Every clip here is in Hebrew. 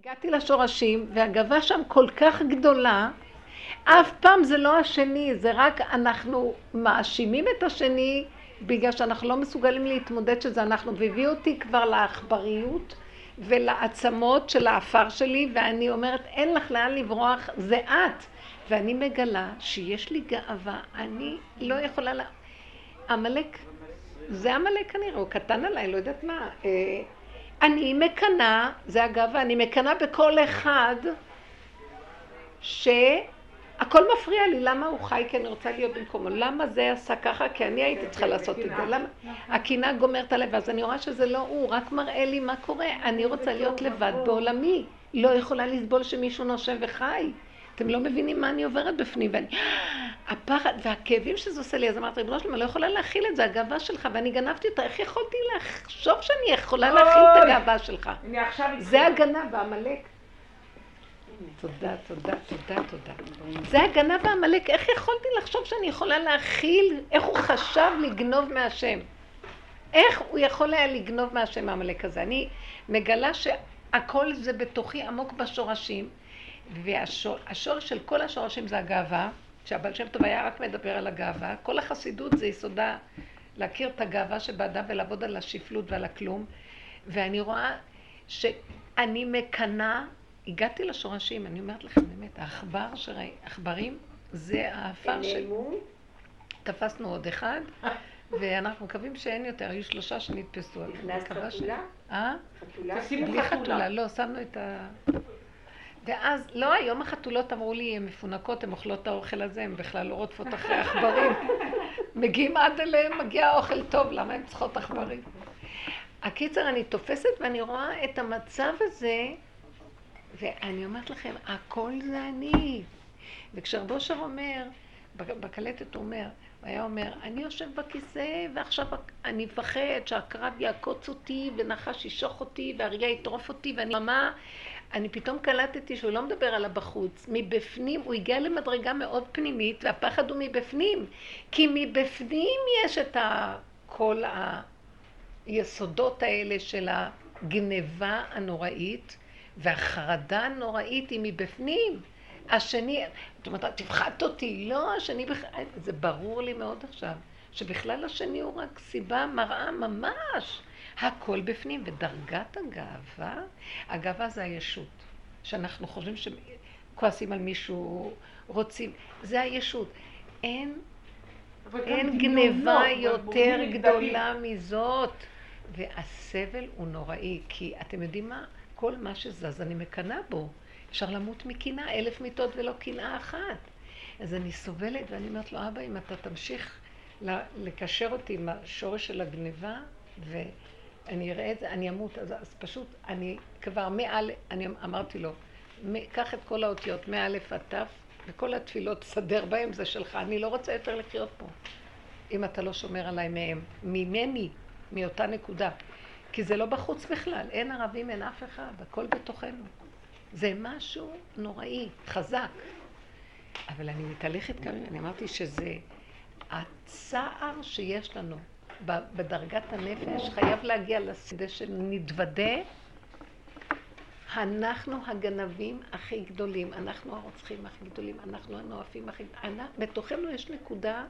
הגעתי לשורשים, והגאווה שם כל כך גדולה, אף פעם זה לא השני, זה רק אנחנו מאשימים את השני בגלל שאנחנו לא מסוגלים להתמודד שזה אנחנו, והביא אותי כבר לעכבריות ולעצמות של האפר שלי, ואני אומרת, אין לך לאן לברוח, זה את. ואני מגלה שיש לי גאווה, אני לא יכולה ל... עמלק, זה עמלק כנראה, הוא קטן עליי, לא יודעת מה. אני מקנאה, זה הגאווה, אני מקנאה בכל אחד שהכל מפריע לי, למה הוא חי? כי אני רוצה להיות במקומו, למה זה עשה ככה? כי אני הייתי צריכה לעשות את זה, למה? הקנאה גומרת עליי, ואז אני רואה שזה לא הוא, רק מראה לי מה קורה, אני רוצה להיות לבד בעולמי, לא יכולה לסבול שמישהו נושם וחי. אתם לא מבינים מה אני עוברת בפנים, ואני... הפחד והכאבים שזה עושה לי, אז אמרתי, ריבונו שלמה, אני לא יכולה להכיל את זה, הגאווה שלך, ואני גנבתי אותה, איך יכולתי לחשוב שאני יכולה להכיל את הגאווה שלך? זה הגנה ועמלק. תודה, תודה, תודה, תודה. זה הגנה ועמלק, איך יכולתי לחשוב שאני יכולה להכיל, איך הוא חשב לגנוב מהשם? איך הוא יכול היה לגנוב מהשם העמלק הזה? אני מגלה שהכל זה בתוכי עמוק בשורשים. והשורש של כל השורשים זה הגאווה, כשהבעל שם טוב היה רק מדבר על הגאווה, כל החסידות זה יסודה להכיר את הגאווה שבאדם ולעבוד על השפלות ועל הכלום, ואני רואה שאני מקנאה, הגעתי לשורשים, אני אומרת לכם באמת, העכבר שראי, עכברים זה האפר של... תפסנו עוד אחד, ואנחנו מקווים שאין יותר, היו שלושה שנתפסו. נכנסת חתולה? אה? חתולה? בלי חתולה, לא, שמנו את ה... ואז, לא, היום החתולות אמרו לי, הן מפונקות, הן אוכלות את האוכל הזה, הן בכלל לא רודפות אחרי עכברים. מגיעים עד אליהם, מגיע האוכל טוב, למה הן צריכות עכברים? הקיצר, אני תופסת ואני רואה את המצב הזה, ואני אומרת לכם, הכל זה אני. וכשרבושר אומר, בקלטת הוא אומר, הוא היה אומר, אני יושב בכיסא ועכשיו אני מפחד שהקרב יעקוץ אותי ונחש ישוך אותי ואריה יטרוף אותי ואני מה אני פתאום קלטתי שהוא לא מדבר על הבחוץ, מבפנים, הוא הגיע למדרגה מאוד פנימית והפחד הוא מבפנים, כי מבפנים יש את כל היסודות האלה של הגניבה הנוראית והחרדה הנוראית היא מבפנים. השני, זאת אומרת, תפחדת אותי, לא, השני בכלל, זה ברור לי מאוד עכשיו, שבכלל השני הוא רק סיבה, מראה ממש. הכל בפנים, ודרגת הגאווה, הגאווה זה הישות. שאנחנו חושבים שכועסים על מישהו, רוצים, זה הישות. אין, אין גניבה יותר גדולה מזאת. והסבל הוא נוראי, כי אתם יודעים מה? כל מה שזז אני מקנאה בו. אפשר למות מקנאה, אלף מיטות ולא קנאה אחת. אז אני סובלת ואני אומרת לו, אבא, אם אתה תמשיך לקשר אותי עם השורש של הגניבה, ו... אני אראה את זה, אני אמות, אז, אז פשוט אני כבר מא', אני אמרתי לו, קח את כל האותיות מא' עד ת', וכל התפילות, סדר בהם, זה שלך, אני לא רוצה יותר לחיות פה, אם אתה לא שומר עליי מהם, ממני, מאותה נקודה. כי זה לא בחוץ בכלל, אין ערבים, אין אף אחד, הכל בתוכנו. זה משהו נוראי, חזק. אבל אני מתהלכת כאן, אני אמרתי שזה הצער שיש לנו בדרגת הנפש חייב להגיע לשדה שנתוודה אנחנו הגנבים הכי גדולים, אנחנו הרוצחים הכי גדולים, אנחנו הנואפים הכי גדולים. בתוכנו יש נקודה,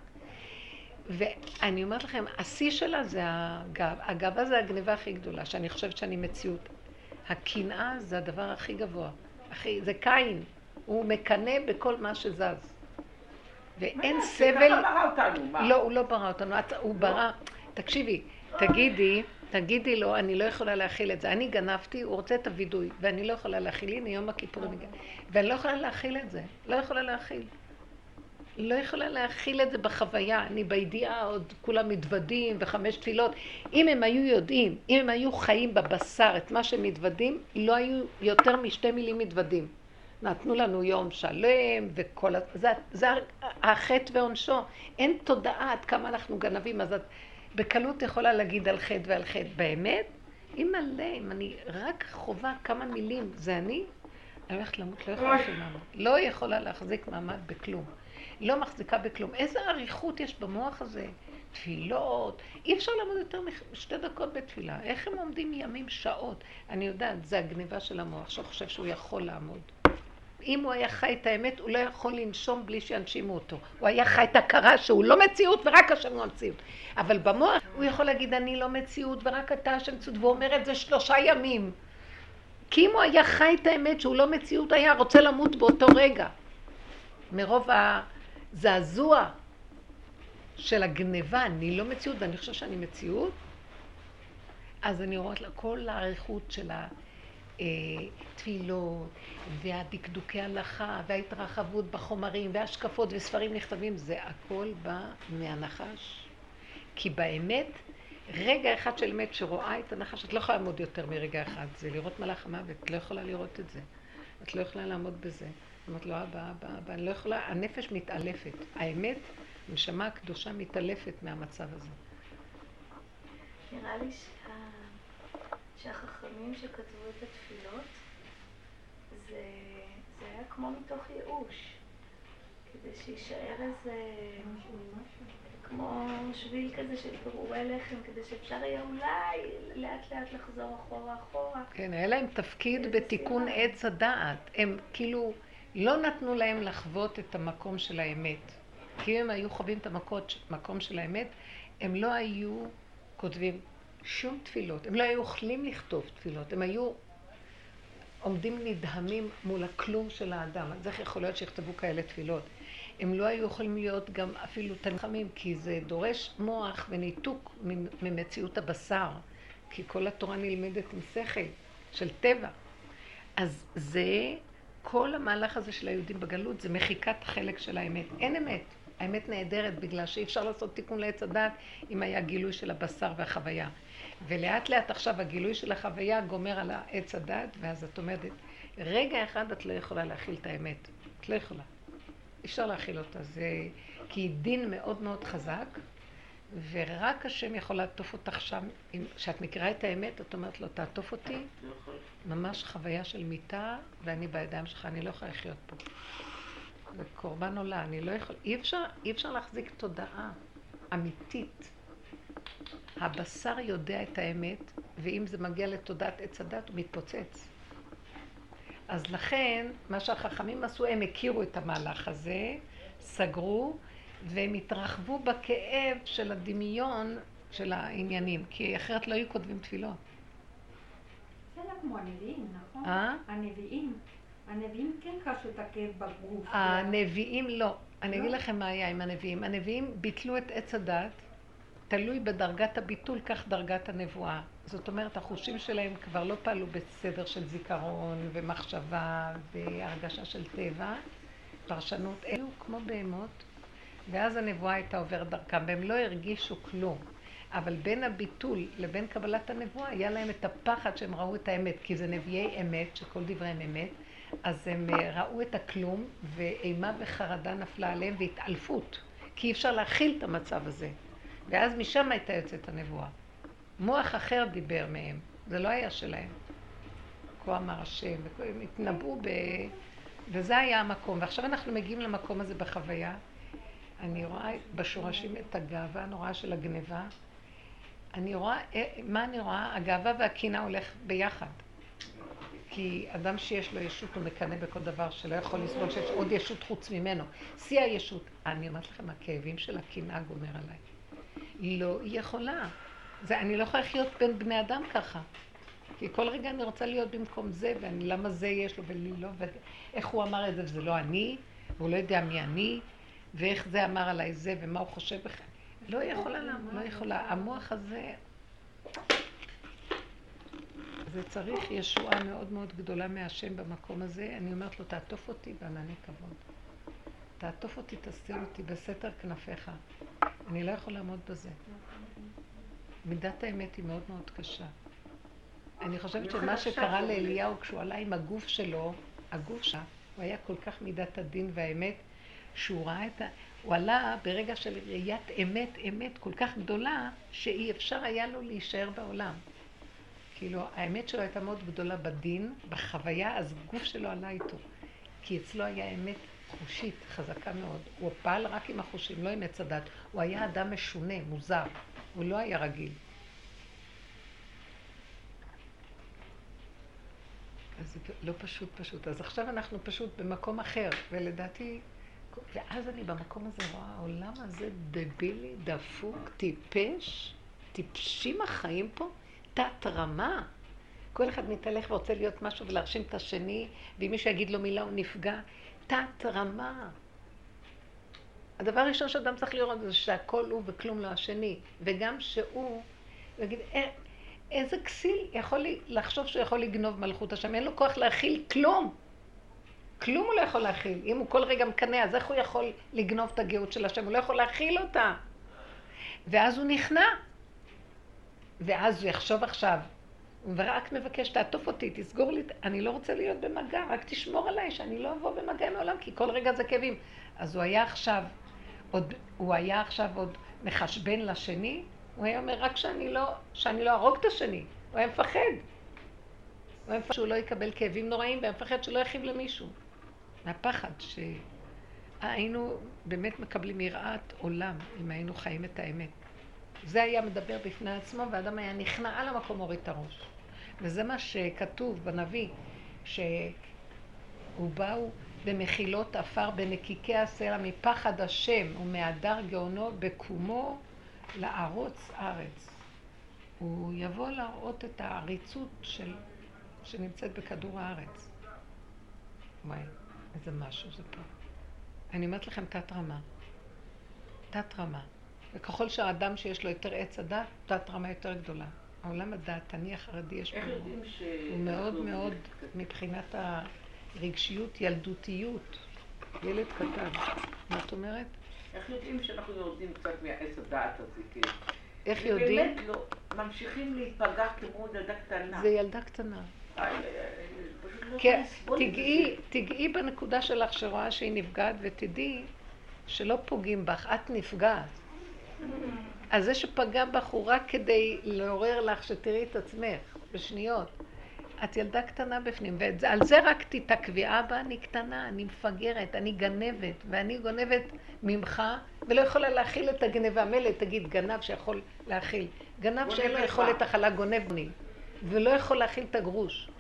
ואני אומרת לכם, השיא שלה זה הגאווה. הגאווה זה הגניבה הכי גדולה, שאני חושבת שאני מציאות. הקנאה זה הדבר הכי גבוה. הכי, זה קין, הוא מקנא בכל מה שזז. ואין סבל... מה, ברא אותנו, מה? לא, הוא לא ברא אותנו, הוא ברא... תקשיבי, תגידי, תגידי לו, אני לא יכולה להכיל את זה. אני גנבתי, הוא רוצה את הווידוי, ואני לא יכולה להכיל. הנה, יום הכיפורים הגע. ואני לא יכולה להכיל את זה. לא יכולה להכיל. לא יכולה להכיל את זה בחוויה. אני בידיעה עוד כולם מתוודים וחמש תפילות. אם הם היו יודעים, אם הם היו חיים בבשר את מה שהם מתוודים, לא היו יותר משתי מילים מתוודים. נתנו לנו יום שלם וכל... זה, זה החטא ועונשו. אין תודעה עד כמה אנחנו גנבים. אז את בקלות יכולה להגיד על חטא ועל חטא. באמת? אם מלא, אם אני רק חווה כמה מילים, זה אני? אני הולכת למות, לא יכולה להחזיק מעמד. לא יכולה להחזיק מעמד בכלום. לא מחזיקה בכלום. איזה אריכות יש במוח הזה? תפילות, אי אפשר לעמוד יותר משתי דקות בתפילה. איך הם עומדים ימים, שעות? אני יודעת, זה הגניבה של המוח, שחושב שהוא יכול לעמוד. אם הוא היה חי את האמת, הוא לא יכול לנשום בלי שינשימו אותו. הוא היה חי את הכרה שהוא לא מציאות ורק השם הוא המציאות. אבל במוח הוא יכול להגיד, אני לא מציאות ורק אתה השם מציאות, והוא אומר את זה שלושה ימים. כי אם הוא היה חי את האמת שהוא לא מציאות, היה רוצה למות באותו רגע. מרוב הזעזוע של הגניבה, אני לא מציאות ואני חושב שאני מציאות, אז אני רואה כל האריכות של התפילות והדקדוקי הלכה וההתרחבות בחומרים והשקפות וספרים נכתבים, זה הכל בא מהנחש. כי באמת, רגע אחד של אמת שרואה את הנחש, את לא יכולה לעמוד יותר מרגע אחד, זה לראות מלאך המוות, את לא יכולה לראות את זה. את לא יכולה לעמוד בזה. אמרת לו, אבא, אבא, אבא, אני לא יכולה, הנפש מתעלפת. האמת, הנשמה הקדושה מתעלפת מהמצב הזה. נראה לי שה... שהחכמים שכתבו את התפילות, זה, זה היה כמו מתוך ייאוש, כדי שיישאר איזה... כמו שביל כזה של פירורי לחם, כדי שאפשר יהיה אולי לאט לאט לחזור אחורה אחורה. כן, היה להם תפקיד בתיקון עץ הדעת. הם כאילו לא נתנו להם לחוות את המקום של האמת. כי אם הם היו חווים את המקום של האמת, הם לא היו כותבים שום תפילות. הם לא היו יכולים לכתוב תפילות. הם היו עומדים נדהמים מול הכלום של האדם. אז איך יכול להיות שיכתבו כאלה תפילות? הם לא היו יכולים להיות גם אפילו תנחמים, כי זה דורש מוח וניתוק ממציאות הבשר, כי כל התורה נלמדת עם שכל של טבע. אז זה, כל המהלך הזה של היהודים בגלות זה מחיקת חלק של האמת. אין אמת. האמת נהדרת בגלל שאי אפשר לעשות תיקון לעץ הדת אם היה גילוי של הבשר והחוויה. ולאט לאט עכשיו הגילוי של החוויה גומר על העץ הדת, ואז את אומרת, רגע אחד את לא יכולה להכיל את האמת. את לא יכולה. אי אפשר להכיל אותה. זה כי היא דין מאוד מאוד חזק, ורק השם יכול לעטוף אותך שם. כשאת מכירה את האמת, את אומרת לו, תעטוף אותי. ממש חוויה של מיטה, ואני בידיים שלך, אני לא יכולה לחיות פה. זה קורבן עולה, אני לא יכול... אי אפשר, אי אפשר להחזיק תודעה אמיתית. הבשר יודע את האמת, ואם זה מגיע לתודעת עץ הדת, הוא מתפוצץ. אז לכן, מה שהחכמים עשו, הם הכירו את המהלך הזה, סגרו, והם התרחבו בכאב של הדמיון של העניינים, כי אחרת לא היו כותבים תפילות. זה לא כמו הנביאים, נכון? אה? הנביאים. הנביאים כן חשו את הכאב בגוף. הנביאים לא. אני אגיד לא? לכם מה היה עם הנביאים. הנביאים ביטלו את עץ הדת, תלוי בדרגת הביטול, כך דרגת הנבואה. זאת אומרת, החושים שלהם כבר לא פעלו בסדר של זיכרון ומחשבה והרגשה של טבע, פרשנות, אלו כמו בהמות, ואז הנבואה הייתה עוברת דרכם, והם לא הרגישו כלום. אבל בין הביטול לבין קבלת הנבואה, היה להם את הפחד שהם ראו את האמת, כי זה נביאי אמת, שכל דבריהם אמת, אז הם אה, ראו את הכלום, ואימה וחרדה נפלה עליהם, והתעלפות, כי אי אפשר להכיל את המצב הזה. ואז משם הייתה יוצאת הנבואה. מוח אחר דיבר מהם, זה לא היה שלהם. כה אמר השם, הם התנבאו ב... וזה היה המקום. ועכשיו אנחנו מגיעים למקום הזה בחוויה. אני רואה בשורשים את הגאווה הנוראה של הגניבה. אני רואה, אה, מה אני רואה? הגאווה והקנאה הולך ביחד. כי אדם שיש לו ישות הוא מקנא בכל דבר שלא יכול לסבול שיש עוד ישות חוץ ממנו. שיא הישות. אני אומרת לכם, הכאבים של הקנאה גומר עליי. לא יכולה. זה, אני לא יכולה לחיות בין בני אדם ככה. כי כל רגע אני רוצה להיות במקום זה, ולמה זה יש לו ולי לא, ואיך הוא אמר את זה וזה לא אני, והוא לא יודע מי אני, ואיך זה אמר עליי זה, ומה הוא חושב בכלל. לא יכולה, לא יכולה. המוח הזה, זה צריך ישועה מאוד מאוד גדולה מהשם במקום הזה. אני אומרת לו, תעטוף אותי בענני כבוד. תעטוף אותי, תסתיר אותי בסתר כנפיך. אני לא יכול לעמוד בזה. מידת האמת היא מאוד מאוד קשה. אני חושבת שמה שקרה לאליהו כשהוא עלה עם הגוף שלו, הגוף שלו, הוא היה כל כך מידת הדין והאמת, שהוא ראה את ה... הוא עלה ברגע של ראיית אמת, אמת כל כך גדולה, שאי אפשר היה לו להישאר בעולם. כאילו, האמת שלו הייתה מאוד גדולה בדין, בחוויה, אז גוף שלו עלה איתו. כי אצלו היה אמת חושית חזקה מאוד. הוא פעל רק עם החושים, לא עם עץ הדת. הוא היה אדם משונה, מוזר. הוא לא היה רגיל. אז זה לא פשוט פשוט. אז עכשיו אנחנו פשוט במקום אחר, ולדעתי, ואז אני במקום הזה רואה, העולם הזה דבילי, דפוק, טיפש, טיפשים החיים פה, תת רמה. כל אחד מתהלך ורוצה להיות משהו ולהרשים את השני, ואם מישהו יגיד לו מילה הוא נפגע. תת רמה. הדבר הראשון שאדם צריך לראות זה שהכל הוא וכלום לא השני, וגם שהוא, להגיד, אה, איזה כסיל יכול לחשוב שהוא יכול לגנוב מלכות השם, אין לו כוח להכיל כלום. כלום הוא לא יכול להכיל. אם הוא כל רגע מקנא, אז איך הוא יכול לגנוב את הגאות של השם? הוא לא יכול להכיל אותה. ואז הוא נכנע. ואז הוא יחשוב עכשיו, ורק מבקש, תעטוף אותי, תסגור לי, אני לא רוצה להיות במגע, רק תשמור עליי, שאני לא אבוא במגע עם העולם, כי כל רגע זה כאבים. אז הוא היה עכשיו, עוד, הוא היה עכשיו עוד מחשבן לשני, הוא היה אומר, רק שאני לא, שאני לא ארוג את השני. הוא היה מפחד. הוא היה מפחד שהוא לא יקבל כאבים נוראים, והיה מפחד שלא יכאיב למישהו. מהפחד שהיינו באמת מקבלים יראת עולם אם היינו חיים את האמת. זה היה מדבר בפני עצמו, ואדם היה נכנע על המקום, הוריד את הראש. וזה מה שכתוב בנביא, שהוא באו במחילות עפר בנקיקי הסלע מפחד השם ומהדר גאונו בקומו לערוץ ארץ. הוא יבוא להראות את העריצות של, שנמצאת בכדור הארץ. וואי, איזה משהו זה פה. אני אומרת לכם תת רמה. תת רמה. וככל שהאדם שיש לו יותר עץ הדת, תת רמה יותר גדולה. העולם הדעתני החרדי יש פה, הוא מאוד מאוד, מבחינת הרגשיות, ילדותיות. ילד קטן. מה את אומרת? איך יודעים שאנחנו יורדים קצת מהעץ הדעת הזה, כאילו? איך יודעים? באמת לא, ממשיכים להיפגע כמו ילדה קטנה. זה ילדה קטנה. לא כן, תגעי בנקודה שלך שרואה שהיא נפגעת ותדעי שלא פוגעים בך, את נפגעת. אז זה שפגע בך הוא רק כדי לעורר לך שתראי את עצמך בשניות. את ילדה קטנה בפנים, ועל זה רק תתעכבי. אבא, אני קטנה, אני מפגרת, אני גנבת, ואני גונבת ממך, ולא יכולה להכיל את הגנבה. מילא תגיד גנב שיכול להכיל. גנב שאין לו יכולת הכלה גונב לי, ולא יכול להכיל את הגרוש.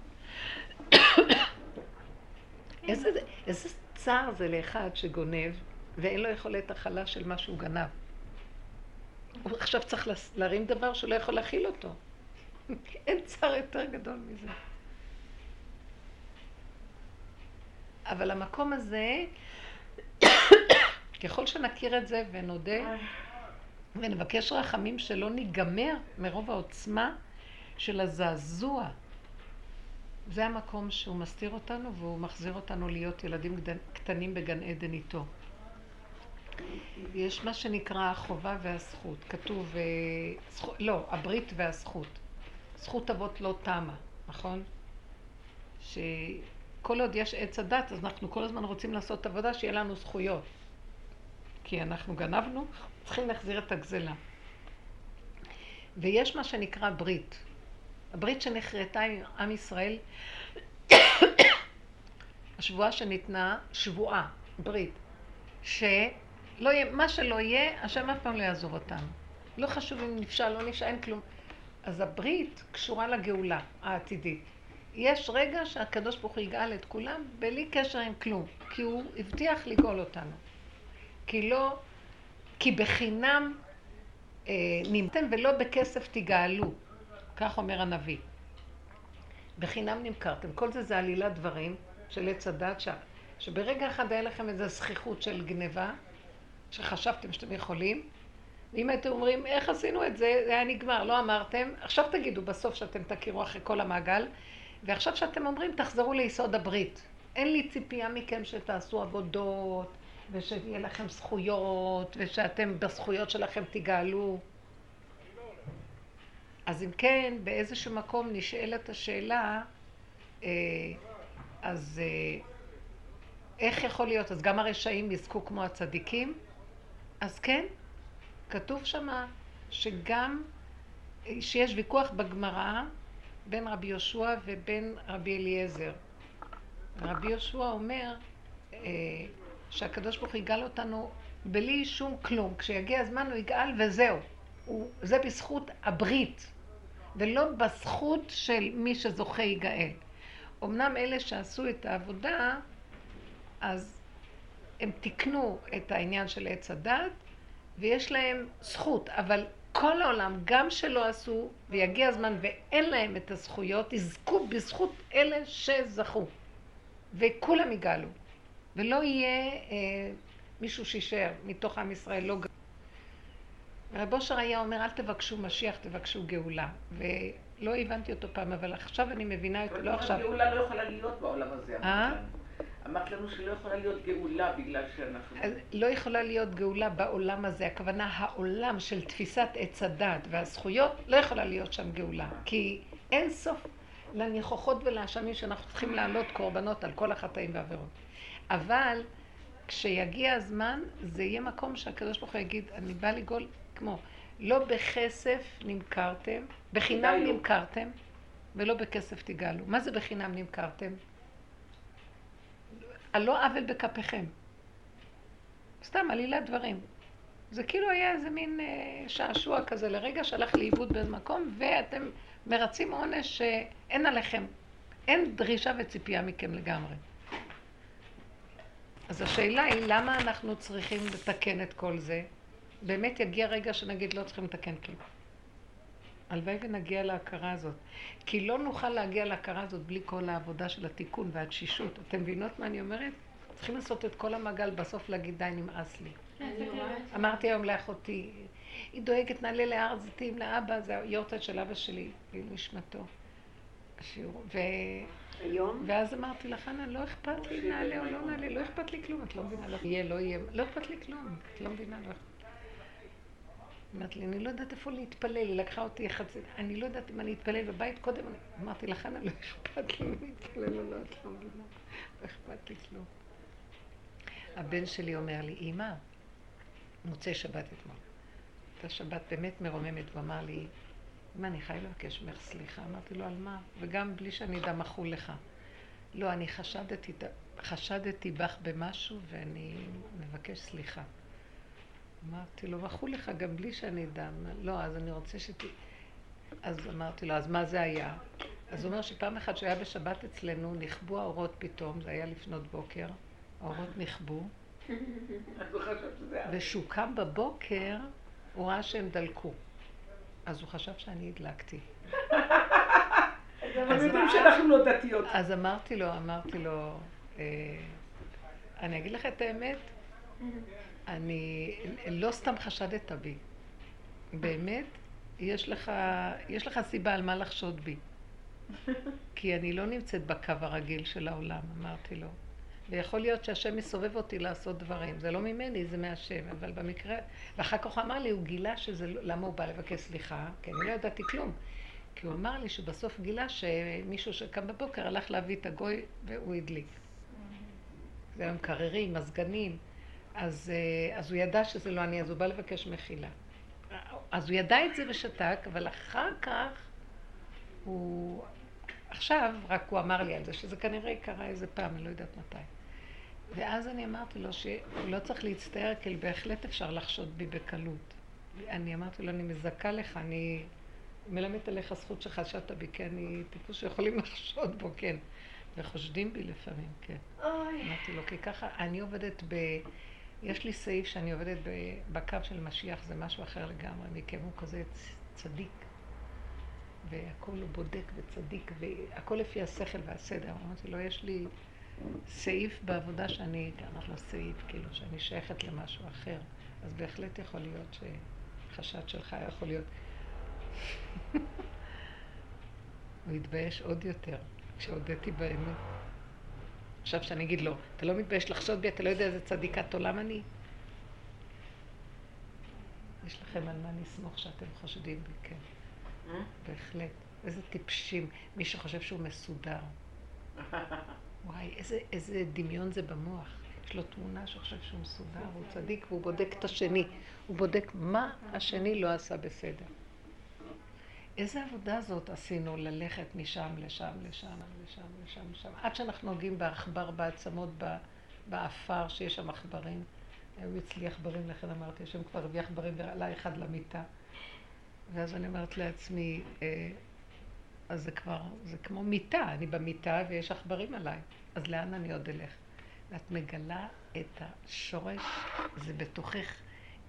איזה, איזה צער זה לאחד שגונב, ואין לו יכולת הכלה של מה שהוא גנב. הוא עכשיו צריך להרים דבר שלא יכול להכיל אותו. אין צער יותר גדול מזה. אבל המקום הזה, ככל שנכיר את זה ונודה ונבקש רחמים שלא ניגמר מרוב העוצמה של הזעזוע, זה המקום שהוא מסתיר אותנו והוא מחזיר אותנו להיות ילדים קטנים בגן עדן איתו. יש מה שנקרא החובה והזכות. כתוב, אה, זכו, לא, הברית והזכות. זכות אבות לא תמה, נכון? שכל עוד יש עץ הדת, אז אנחנו כל הזמן רוצים לעשות עבודה שיהיה לנו זכויות. כי אנחנו גנבנו, צריכים להחזיר את הגזלה. ויש מה שנקרא ברית. הברית שנחרטה עם עם ישראל, השבועה שניתנה, שבועה, ברית, ש... לא יהיה, מה שלא יהיה, השם אף פעם לא יעזוב אותנו. לא חשוב אם נפשע, לא נפשע, אין כלום. אז הברית קשורה לגאולה העתידית. יש רגע שהקדוש ברוך הוא יגאל את כולם בלי קשר עם כלום, כי הוא הבטיח לגאול אותנו. כי לא, כי בחינם אה, נמתם ולא בכסף תגאלו, כך אומר הנביא. בחינם נמכרתם. כל זה זה עלילת דברים של עץ הדת, שברגע אחד היה לכם איזו זכיחות של גניבה, שחשבתם שאתם יכולים, ואם הייתם אומרים, איך עשינו את זה, זה היה נגמר, לא אמרתם, עכשיו תגידו בסוף שאתם תכירו אחרי כל המעגל, ועכשיו שאתם אומרים, תחזרו ליסוד הברית. אין לי ציפייה מכם שתעשו עבודות, ושיהיה לכם זכויות, ושאתם בזכויות שלכם תגאלו. אז אם כן, באיזשהו מקום נשאלת השאלה, אה, אז אה, איך יכול להיות? אז גם הרשעים יזכו כמו הצדיקים? אז כן, כתוב שמה שגם, שיש ויכוח בגמרא בין רבי יהושע ובין רבי אליעזר. רבי יהושע אומר, אה, שהקדוש ברוך הוא יגאל אותנו בלי שום כלום. כשיגיע הזמן הוא יגאל וזהו. הוא, זה בזכות הברית, ולא בזכות של מי שזוכה יגאל. אמנם אלה שעשו את העבודה, אז הם תיקנו את העניין של עץ הדת, ויש להם זכות, אבל כל העולם, גם שלא עשו, ויגיע הזמן ואין להם את הזכויות, יזכו בזכות אלה שזכו. וכולם יגאלו. ולא יהיה אה, מישהו שישאר מתוך עם ישראל, לא גאול. רב אושר היה אומר, אל תבקשו משיח, תבקשו גאולה. ולא הבנתי אותו פעם, אבל עכשיו אני מבינה אותו, לא עכשיו. גאולה לא יכולה להיות בעולם הזה. אה? אמרת לנו שלא יכולה להיות גאולה בגלל שאנחנו... לא יכולה להיות גאולה בעולם הזה. הכוונה, העולם של תפיסת עץ הדת והזכויות, לא יכולה להיות שם גאולה. כי אין סוף לניחוחות ולאשמים שאנחנו צריכים להעלות קורבנות על כל החטאים והעבירות. אבל כשיגיע הזמן, זה יהיה מקום שהקדוש ברוך הוא יגיד, אני בא לגאול כמו, לא בכסף נמכרתם, בחינם נמכרתם, ולא בכסף תגאלו. מה זה בחינם נמכרתם? על לא עוול בכפיכם. סתם עלילת דברים. זה כאילו היה איזה מין אה, שעשוע כזה לרגע שהלך לאיבוד באיזה מקום, ואתם מרצים עונש שאין עליכם. אין דרישה וציפייה מכם לגמרי. אז השאלה היא, למה אנחנו צריכים לתקן את כל זה? באמת יגיע רגע שנגיד לא צריכים לתקן כלום. הלוואי ונגיע להכרה הזאת. כי לא נוכל להגיע להכרה הזאת בלי כל העבודה של התיקון והתשישות. אתם מבינות מה אני אומרת? צריכים לעשות את כל המעגל, בסוף להגיד די, נמאס לי. אמרתי היום לאחותי, היא דואגת, נעלה להר זיתים לאבא, זה היורצייט של אבא שלי, לעילוי נשמתו. ו... היום? ואז אמרתי לך, חנה, לא אכפת לי, נעלה או לא נעלה, לא אכפת לי כלום, את לא מבינה, לא יהיה, לא יהיה, לא אכפת לי כלום, את לא מבינה, לא אכפת. אמרת לי, אני לא יודעת איפה להתפלל, היא לקחה אותי חצי, אני לא יודעת אם אני אתפלל בבית קודם, אמרתי לך, חנה, לא אכפת לי אם אני או לא, את לא מבינה, לא אכפת לי כלום. הבן שלי אומר לי, אמא, מוצאי שבת אתמול. הייתה שבת באמת מרוממת, והוא אמר לי, אמא, אני חייב לבקש ממך סליחה. אמרתי לו, על מה? וגם בלי שאני אדע מחול לך. לא, אני חשדתי, חשדתי בך במשהו ואני מבקש סליחה. אמרתי לו, מחול לך גם בלי שאני אדע. לא, אז אני רוצה שת... אז אמרתי לו, אז מה זה היה? אז הוא אומר שפעם אחת שהוא היה בשבת אצלנו, נכבו האורות פתאום, זה היה לפנות בוקר, האורות נכבו. וכשהוא קם בבוקר, הוא ראה שהם דלקו. אז הוא חשב שאני הדלקתי. אז אמרתי לו, אמרתי לו, אה, אני אגיד לך את האמת, אני לא סתם חשדת בי. באמת, יש לך, יש לך סיבה על מה לחשוד בי. כי אני לא נמצאת בקו הרגיל של העולם, אמרתי לו. ויכול להיות שהשם מסובב אותי לעשות דברים. זה לא ממני, זה מהשם. אבל במקרה... ואחר כך הוא אמר לי, הוא גילה שזה... למה הוא בא לבקש סליחה? כי אני לא ידעתי כלום. כי הוא אמר לי שבסוף גילה שמישהו שקם בבוקר הלך להביא את הגוי והוא הדליק. זה היה מקררים, מזגנים. אז, אה, אז הוא ידע שזה לא אני, אז הוא בא לבקש מחילה. אז הוא ידע את זה ושתק, אבל אחר כך הוא... עכשיו, רק הוא אמר לי על זה, שזה כנראה קרה איזה פעם, אני לא יודעת מתי. ואז אני אמרתי לו שהוא לא צריך להצטער, כי בהחלט אפשר לחשוד בי בקלות. אני אמרתי לו, אני מזכה לך, אני מלמדת עליך זכות שחשדת בי, כי אני טיפוס שיכולים לחשוד בו, כן. וחושדים בי לפעמים, כן. אוי. אמרתי לו, כי ככה, אני עובדת ב... יש לי סעיף שאני עובדת בקו של משיח, זה משהו אחר לגמרי, מכם הוא כזה צדיק. והכל הוא בודק וצדיק, והכל לפי השכל והסדר. אמרתי לו, יש לי סעיף בעבודה שאני, לו סעיף, כאילו, שאני שייכת למשהו אחר. אז בהחלט יכול להיות שחשד שלך יכול להיות... הוא התבייש עוד יותר כשהודיתי באמת. עכשיו שאני אגיד לו, אתה לא מתבייש לחשוד בי, אתה לא יודע איזה צדיקת עולם אני? יש לכם על מה לסמוך שאתם חושדים בי, כן. אה? בהחלט. איזה טיפשים. מי שחושב שהוא מסודר. וואי, איזה, איזה דמיון זה במוח. יש לו תמונה שחושב שהוא מסודר, הוא צדיק והוא בודק את השני. הוא בודק מה השני לא עשה בסדר. איזה עבודה זאת עשינו ללכת משם לשם, לשם, לשם, לשם, לשם, עד שאנחנו נוגעים בעכבר, בעצמות, באפר שיש שם עכברים. היו אצלי עכברים, לכן אמרתי, השם כבר הביא עכברים ועלה אחד למיטה. ואז אני אומרת לעצמי, אה, אז זה כבר, זה כמו מיטה, אני במיטה ויש עכברים עליי, אז לאן אני עוד אלך? ואת מגלה את השורש, זה בתוכך,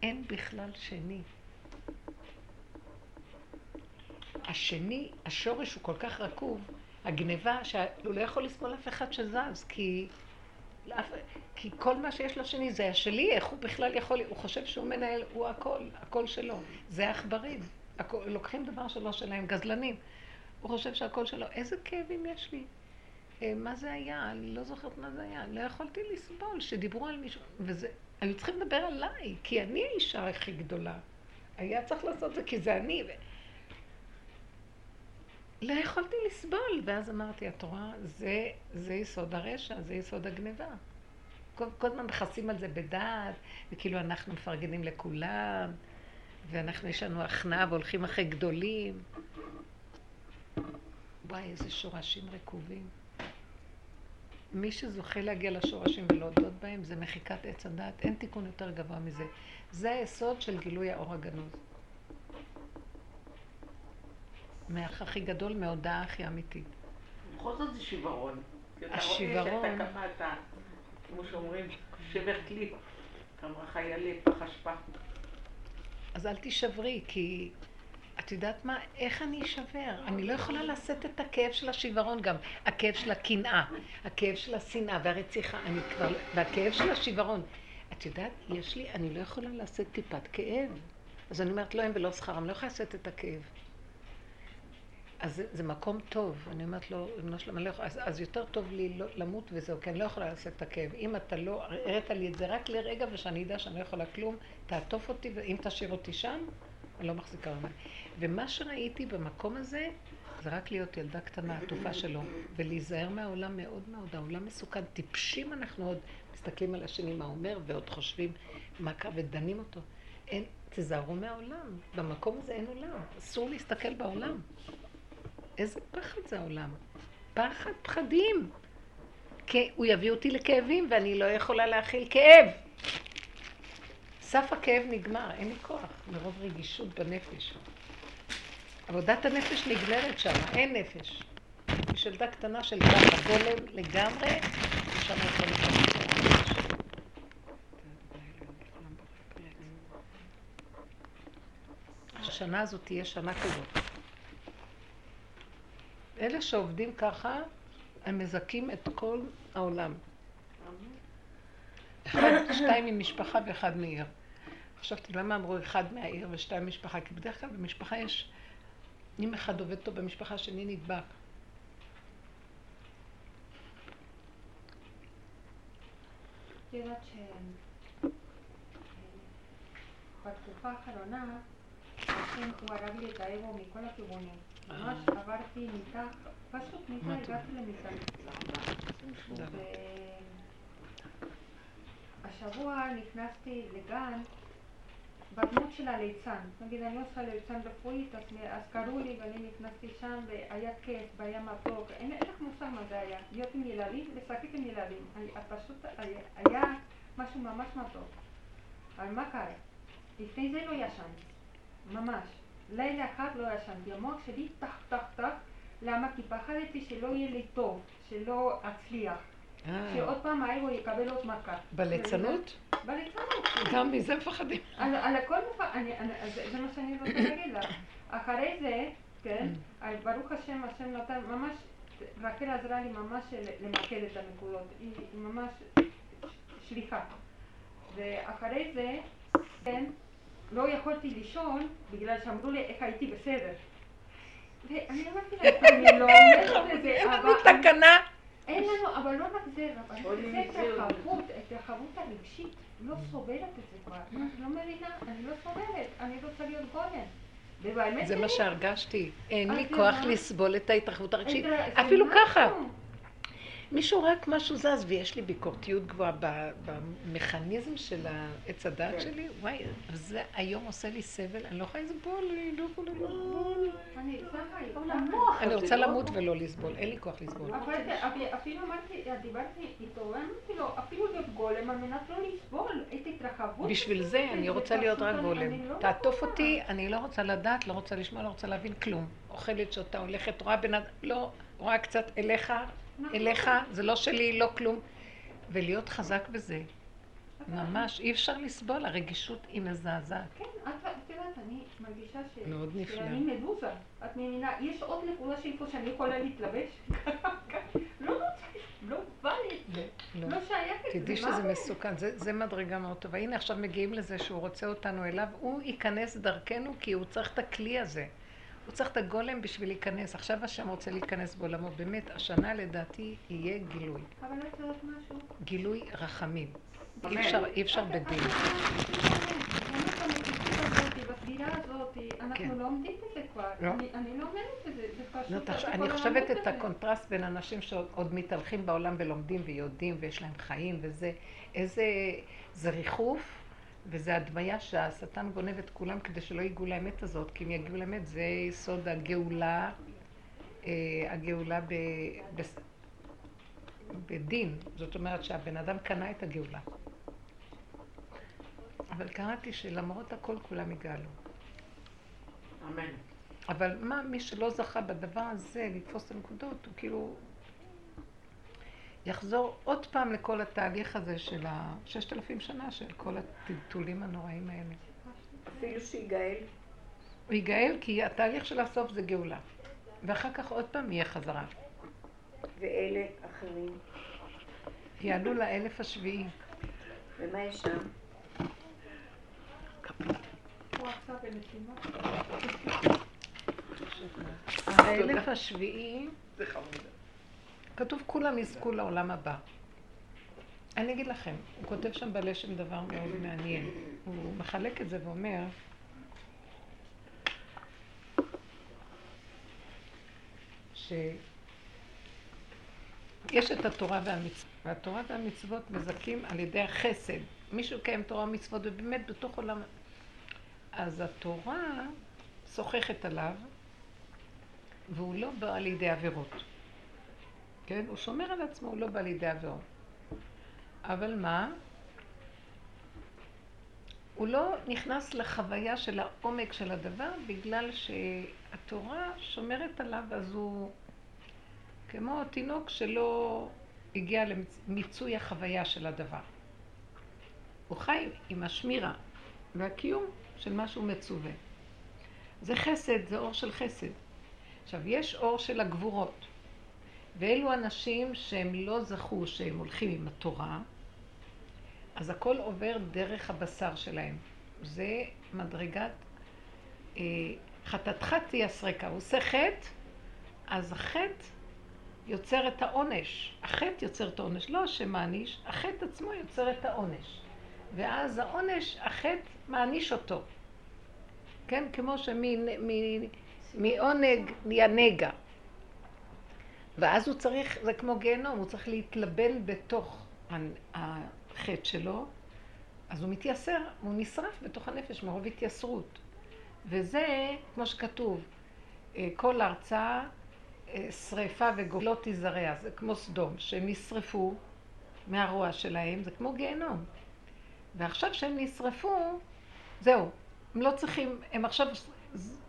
אין בכלל שני. השני, השורש הוא כל כך רקוב, הגניבה, שהוא לא יכול לסבול אף אחד שזז, כי, כי כל מה שיש לשני זה השלי, איך הוא בכלל יכול, הוא חושב שהוא מנהל, הוא הכל, הכל שלו. זה עכברים, לוקחים דבר שלא שלהם, גזלנים. הוא חושב שהכל שלו. איזה כאבים יש לי? אה, מה זה היה? אני לא זוכרת מה זה היה. לא יכולתי לסבול שדיברו על מישהו, וזה, היו צריכים לדבר עליי, כי אני האישה הכי גדולה. היה צריך לעשות זה כי זה אני. לא יכולתי לסבול, ואז אמרתי, את רואה, זה, זה יסוד הרשע, זה יסוד הגניבה. כל, כל הזמן מכסים על זה בדעת, וכאילו אנחנו מפרגנים לכולם, ואנחנו יש לנו הכנעה והולכים אחרי גדולים. וואי, איזה שורשים רקובים. מי שזוכה להגיע לשורשים ולהודות בהם זה מחיקת עץ הדת, אין תיקון יותר גבוה מזה. זה היסוד של גילוי האור הגנוז. מהאח הכי גדול מההודעה הכי אמיתית. בכל זאת זה שיוורון. השיוורון... אתה רואה שאתה אתה, כמו שאומרים, שבר כלי, כמה חיילי פח אשפה. אז אל תישברי, כי את יודעת מה? איך אני אשבר? אני לא יכולה לשאת את הכאב של השיוורון גם. הכאב של הקנאה, הכאב של השנאה והרציחה, אני כבר... והכאב של השיוורון. את יודעת, יש לי, אני לא יכולה לשאת טיפת כאב. אז אני אומרת, לא הם ולא שכרם, לא יכולה לשאת את הכאב. אז זה, זה מקום טוב. אני אומרת לו, אמא שלמה, לא אז, אז יותר טוב לי לא, למות וזהו, כי אני לא יכולה לשאת את הכאב. אם אתה לא הראת לי את זה רק לרגע ושאני אדע שאני לא יכולה כלום, תעטוף אותי, ואם תשאיר אותי שם, אני לא מחזיקה ממני. ומה שראיתי במקום הזה, זה רק להיות ילדה קטנה, עטופה שלו, ולהיזהר מהעולם מאוד מאוד. העולם מסוכן. טיפשים אנחנו עוד מסתכלים על השני מה אומר, ועוד חושבים מה קרה, ודנים אותו. אין, תיזהרו מהעולם. במקום הזה אין עולם. אסור להסתכל בעולם. איזה פחד זה העולם. פחד פחדים. כי הוא יביא אותי לכאבים ואני לא יכולה להכיל כאב. סף הכאב נגמר, אין לי כוח, מרוב רגישות בנפש. עבודת הנפש נגמרת שם, אין נפש. יש ילדה קטנה של ככה, גולם לגמרי, ושם יכול לקחת השנה הזאת תהיה שנה כזאת. אלה שעובדים ככה, הם מזכים את כל העולם. אחד, שתיים ממשפחה ואחד מעיר. חשבתי, למה אמרו אחד מהעיר ושתיים ממשפחה? כי בדרך כלל במשפחה יש, אם אחד עובד טוב במשפחה, שני נדבק. יודעת שבתקופה האחרונה, השם הוא הרג לי את האגו מכל הכיוונים. ממש עברתי מיטה, פשוט מיטה, הגעתי למיטה. השבוע נכנסתי לגן בדמות של הליצן. נגיד, אני עושה ליצן רפואית, אז, אז קראו לי ואני נכנסתי שם והיה כיף והיה מתוק. אין לך מושג מה זה היה. להיות עם ילדים, לשחק עם ילדים. פשוט היה משהו ממש מתוק. אבל מה קרה? לפני זה לא ישנתי. ממש. לילה אחד לא ישנתי. המוח שלי טח טח טח. למה? כי פחדתי שלא יהיה לי טוב, שלא אצליח. אה. שעוד פעם האגו יקבל עוד מכה. בליצנות? בליצנות. גם מזה מפחדים. על הכל מפחדים, זה מה שאני רוצה להגיד לך. אחרי זה, כן, אה. ברוך השם, השם נתן ממש, רחל עזרה לי ממש למקד את הנקודות. היא ממש שליחה. ואחרי זה, כן, לא יכולתי לישון בגלל שאמרו לי איך הייתי בסדר. ואני אמרתי לה, אני לא אומרת את זה, אבל... תקנה. אין לנו, אבל לא רק זה, זה את החבות, את החבות הרגשית, לא סובלת את זה כבר. אני לא מבינה, אני לא סובלת, אני רוצה להיות גולם. זה מה שהרגשתי, אין לי כוח לסבול את ההתרחבות הרגשית, אפילו ככה. מישהו רק משהו זז, ויש לי ביקורתיות גבוהה במכניזם של העץ הדעת כן. שלי, וואי, זה היום עושה לי סבל, אני לא יכולה לסבול, אני לא יכולה לסבול. אני רוצה למות ולא לסבול, אין לי כוח לסבול. אפילו אמרתי, דיברתי איתו, אמרתי לו, אפילו להיות גולם על מנת לא לסבול את התרחבות. בשביל זה אני רוצה להיות רק גולם. לא תעטוף אותי, אני לא רוצה לדעת, לא רוצה לשמוע, לא רוצה להבין כלום. אוכלת, שותה, הולכת, רואה בן אדם, לא, רואה קצת אליך. אליך, זה לא שלי, לא כלום. ולהיות חזק בזה. ממש, אי אפשר לסבול, הרגישות היא מזעזעת. כן, את יודעת, אני מרגישה ש... מאוד נפלא. שאני מדוזה. את מבינה, יש עוד נקודה שאיפה שאני יכולה להתלבש. לא רוצה, לא בא לי. לא, לא שייך את זה. תדעי שזה מסוכן, זה מדרגה מאוד טובה. הנה עכשיו מגיעים לזה שהוא רוצה אותנו אליו, הוא ייכנס דרכנו כי הוא צריך את הכלי הזה. הוא צריך את הגולם בשביל להיכנס. עכשיו השם רוצה להיכנס בעולמו. באמת, השנה לדעתי יהיה גילוי. אבל את יודעת משהו? גילוי רחמים. אי אפשר בדין. אני חושבת את הקונטרסט בין אנשים שעוד מתהלכים בעולם ולומדים ויודעים ויש להם חיים וזה, איזה, זה ריחוף וזה הדמיה שהשטן גונב את כולם כדי שלא ייגעו לאמת הזאת, כי אם יגיעו לאמת זה יסוד הגאולה, אה, הגאולה ב, ב, בדין, זאת אומרת שהבן אדם קנה את הגאולה. אבל קראתי שלמרות הכל כולם יגאלו. אמן. אבל מה, מי שלא זכה בדבר הזה לתפוס את הנקודות, הוא כאילו יחזור עוד פעם לכל התהליך הזה של הששת אלפים שנה, של כל הטלטולים הנוראים האלה. אפילו שיגאל. הוא ייגאל כי התהליך של הסוף זה גאולה. ואחר כך עוד פעם יהיה חזרה. ואלה אחרים? יעלו לאלף השביעי. ומה יש שם? האלף השביעי, כתוב כולם יזכו לעולם הבא. אני אגיד לכם, הוא כותב שם בלשם דבר מאוד מעניין. הוא מחלק את זה ואומר, שיש את התורה והמצוות, והתורה והמצוות מזכים על ידי החסד. מישהו קיים תורה ומצוות, ובאמת בתוך עולם אז התורה שוחחת עליו, והוא לא בא לידי עבירות. כן? הוא שומר על עצמו, הוא לא בא לידי עבירות. אבל מה? הוא לא נכנס לחוויה של העומק של הדבר בגלל שהתורה שומרת עליו, אז הוא כמו תינוק שלא הגיע למיצוי החוויה של הדבר. הוא חי עם השמירה והקיום של משהו מצווה. זה חסד, זה אור של חסד. עכשיו, יש אור של הגבורות, ואלו אנשים שהם לא זכו שהם הולכים עם התורה, אז הכל עובר דרך הבשר שלהם. זה מדרגת אה, חטאתך תייסרקה. הוא עושה חטא, אז החטא יוצר את העונש. החטא יוצר את העונש, לא השם מעניש, החטא עצמו יוצר את העונש. ואז העונש, החטא מעניש אותו. כן? כמו שמעונג נהיה נגע. ואז הוא צריך, זה כמו גיהנום, הוא צריך להתלבן בתוך החטא שלו, אז הוא מתייסר, הוא נשרף בתוך הנפש מרוב התייסרות. וזה, כמו שכתוב, אה, כל הרצאה, אה, שריפה וגובלות תזרע, זה כמו סדום, שהם נשרפו מהרוע שלהם, זה כמו גיהנום. ועכשיו שהם נשרפו, זהו, הם לא צריכים, הם עכשיו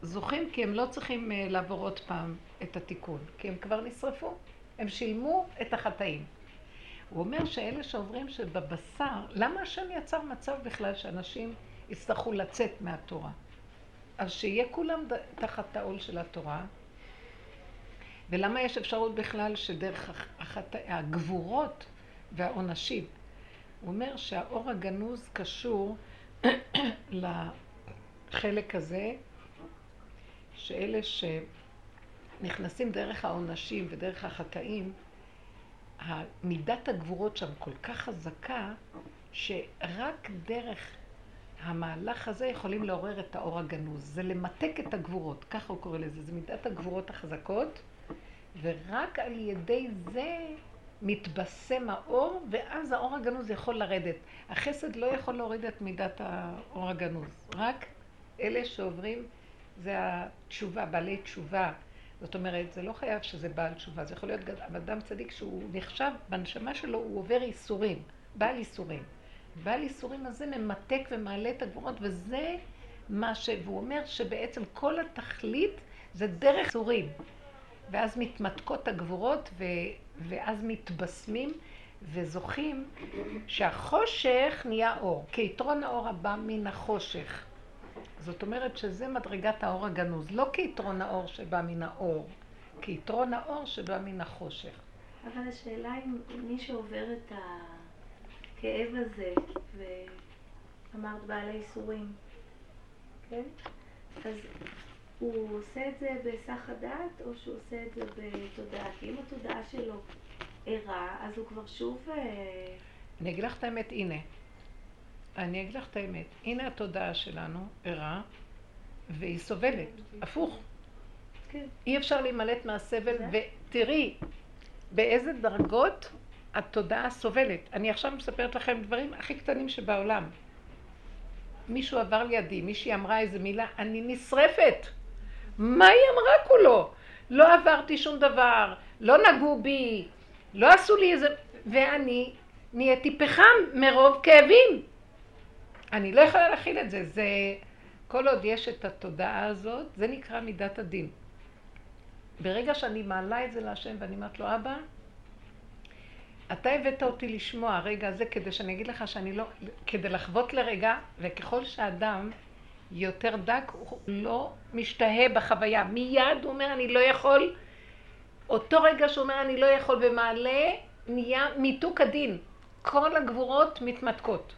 זוכים כי הם לא צריכים אה, לעבור עוד פעם את התיקון, כי הם כבר נשרפו, הם שילמו את החטאים. הוא אומר שאלה שעוברים שבבשר, למה השם יצר מצב בכלל שאנשים יצטרכו לצאת מהתורה? אז שיהיה כולם תחת העול של התורה, ולמה יש אפשרות בכלל שדרך החטא, הגבורות והעונשים הוא אומר שהאור הגנוז קשור לחלק הזה, שאלה שנכנסים דרך העונשים ודרך החטאים, מידת הגבורות שם כל כך חזקה, שרק דרך המהלך הזה יכולים לעורר את האור הגנוז. זה למתק את הגבורות, ככה הוא קורא לזה. זה מידת הגבורות החזקות, ורק על ידי זה מתבשם האור, ואז האור הגנוז יכול לרדת. החסד לא יכול להוריד את מידת האור הגנוז, רק אלה שעוברים, זה התשובה, בעלי תשובה. זאת אומרת, זה לא חייב שזה בעל תשובה, זה יכול להיות אדם צדיק שהוא נחשב, בנשמה שלו הוא עובר ייסורים. בעל איסורים. בעל איסורים הזה ממתק ומעלה את הגבורות, וזה מה ש... והוא אומר שבעצם כל התכלית זה דרך איסורים. ואז מתמתקות הגבורות, ו... ואז מתבשמים וזוכים שהחושך נהיה אור, כיתרון האור הבא מן החושך. זאת אומרת שזה מדרגת האור הגנוז, לא כיתרון האור שבא מן האור, כיתרון האור שבא מן החושך. אבל השאלה אם מי שעובר את הכאב הזה, ואמרת בעל האיסורים, כן? אז הוא עושה את זה בהיסח הדעת, או שהוא עושה את זה בתודעה? כי אם התודעה שלו ערה, אז הוא כבר שוב... אה, אני אגיד לך את האמת, הנה. אני אגיד לך את האמת. הנה התודעה שלנו ערה, והיא סובלת. הפוך. כן. אי אפשר להימלט מהסבל, ותראי באיזה דרגות התודעה סובלת. אני עכשיו מספרת לכם דברים הכי קטנים שבעולם. מישהו עבר לידי, מישהי אמרה איזה מילה, אני נשרפת. מה היא אמרה כולו? לא עברתי שום דבר, לא נגעו בי, לא עשו לי איזה... ואני נהייתי פחם מרוב כאבים. אני לא יכולה להכיל את זה. זה... כל עוד יש את התודעה הזאת, זה נקרא מידת הדין. ברגע שאני מעלה את זה להשם ואני אומרת לו, אבא, אתה הבאת אותי לשמוע הרגע הזה כדי שאני אגיד לך שאני לא, כדי לחוות לרגע, וככל שאדם יותר דק, הוא לא משתהה בחוויה. מיד הוא אומר, אני לא יכול, אותו רגע שהוא אומר, אני לא יכול ומעלה, נהיה מיתוק הדין. כל הגבורות מתמתקות.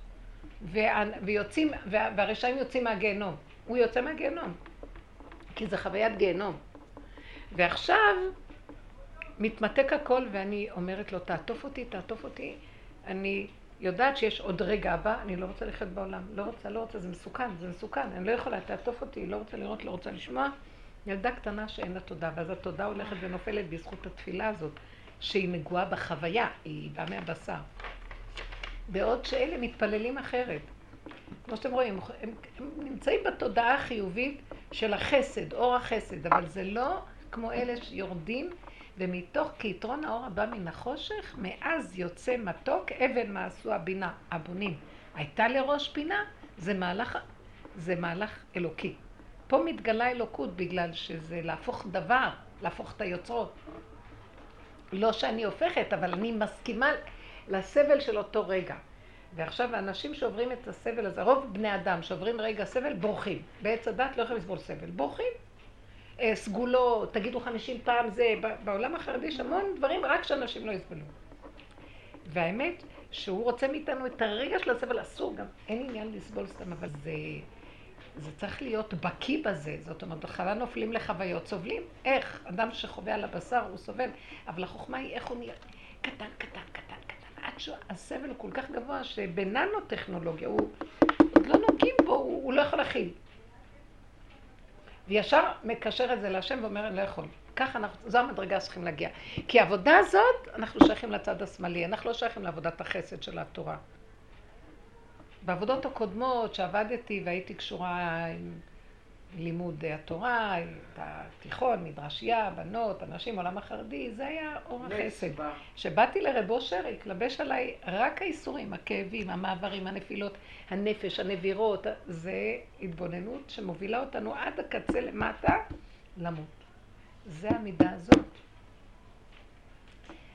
ויוצאים, והרשעים יוצאים מהגיהנום. הוא יוצא מהגיהנום. כי זה חוויית גיהנום. ועכשיו מתמתק הכל ואני אומרת לו, תעטוף אותי, תעטוף אותי. אני יודעת שיש עוד רגע הבא, אני לא רוצה לחיות בעולם. לא רוצה, לא רוצה, זה מסוכן, זה מסוכן. אני לא יכולה, תעטוף אותי, לא רוצה לראות, לא רוצה לשמוע. ילדה קטנה שאין לה תודה, ואז התודה הולכת ונופלת בזכות התפילה הזאת, שהיא נגועה בחוויה, היא באה מהבשר. בעוד שאלה מתפללים אחרת. כמו שאתם רואים, הם, הם נמצאים בתודעה החיובית של החסד, אור החסד, אבל זה לא כמו אלה שיורדים, ומתוך כיתרון האור הבא מן החושך, מאז יוצא מתוק, אבן מה עשו הבינה, הבונים. הייתה לראש פינה, זה מהלך, זה מהלך אלוקי. פה מתגלה אלוקות בגלל שזה להפוך דבר, להפוך את היוצרות. לא שאני הופכת, אבל אני מסכימה לסבל של אותו רגע. ועכשיו האנשים שעוברים את הסבל הזה, רוב בני אדם שעוברים רגע סבל, בורחים. בעץ הדת לא יכולים לסבול סבל, בורחים. אה, סגולות, תגידו חמישים פעם זה, בעולם החרדי יש המון דברים רק שאנשים לא יסבלו. והאמת שהוא רוצה מאיתנו את הרגע של הסבל, אסור גם, אין עניין לסבול סתם, אבל זה, זה צריך להיות בקיא בזה, זאת אומרת, בכלל נופלים לחוויות, סובלים, איך? אדם שחווה על הבשר הוא סובל, אבל החוכמה היא איך הוא נהיה קטן, קטן, עד שהסבל הוא כל כך גבוה שבננו טכנולוגיה, הוא עוד לא נוגעים בו, הוא, הוא לא יכול להכיל. וישר מקשר את זה להשם ואומר, אני לא יכול. ככה אנחנו, זו המדרגה שצריכים להגיע. כי העבודה הזאת, אנחנו שייכים לצד השמאלי, אנחנו לא שייכים לעבודת החסד של התורה. בעבודות הקודמות שעבדתי והייתי קשורה עם לימוד התורה, את התיכון, מדרשייה, בנות, אנשים, עולם החרדי, זה היה אור החסד. כשבאתי לרב אושר, התלבש עליי רק האיסורים, הכאבים, המעברים, הנפילות, הנפש, הנבירות, זה התבוננות שמובילה אותנו עד הקצה למטה, למות. זה המידה הזאת.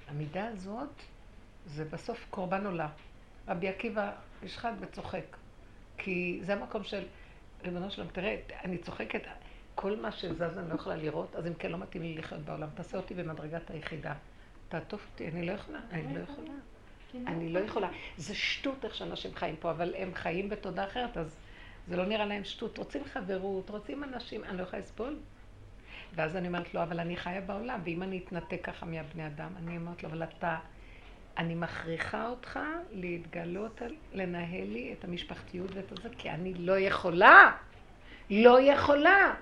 המידה הזאת זה בסוף קורבן עולה. רבי עקיבא נשחט וצוחק. כי זה המקום של ריבונו שלום, תראה, אני צוחקת, כל מה שזז אני לא יכולה לראות, אז אם כן לא מתאים לי לחיות בעולם, תעשה אותי במדרגת היחידה. תעטוף אותי, אני לא יכולה, אני לא יכולה. אני לא יכולה. זה שטות איך שאנשים חיים פה, אבל הם חיים בתודה אחרת, אז זה לא נראה להם שטות. רוצים חברות, רוצים אנשים, אני לא יכולה לסבול. ואז אני אומרת לו, אבל אני חיה בעולם, ואם אני אתנתק ככה מהבני אדם, אני אומרת לו, אבל אתה... אני מכריחה אותך להתגלות, לנהל לי את המשפחתיות ואת זה, כי אני לא יכולה. לא יכולה.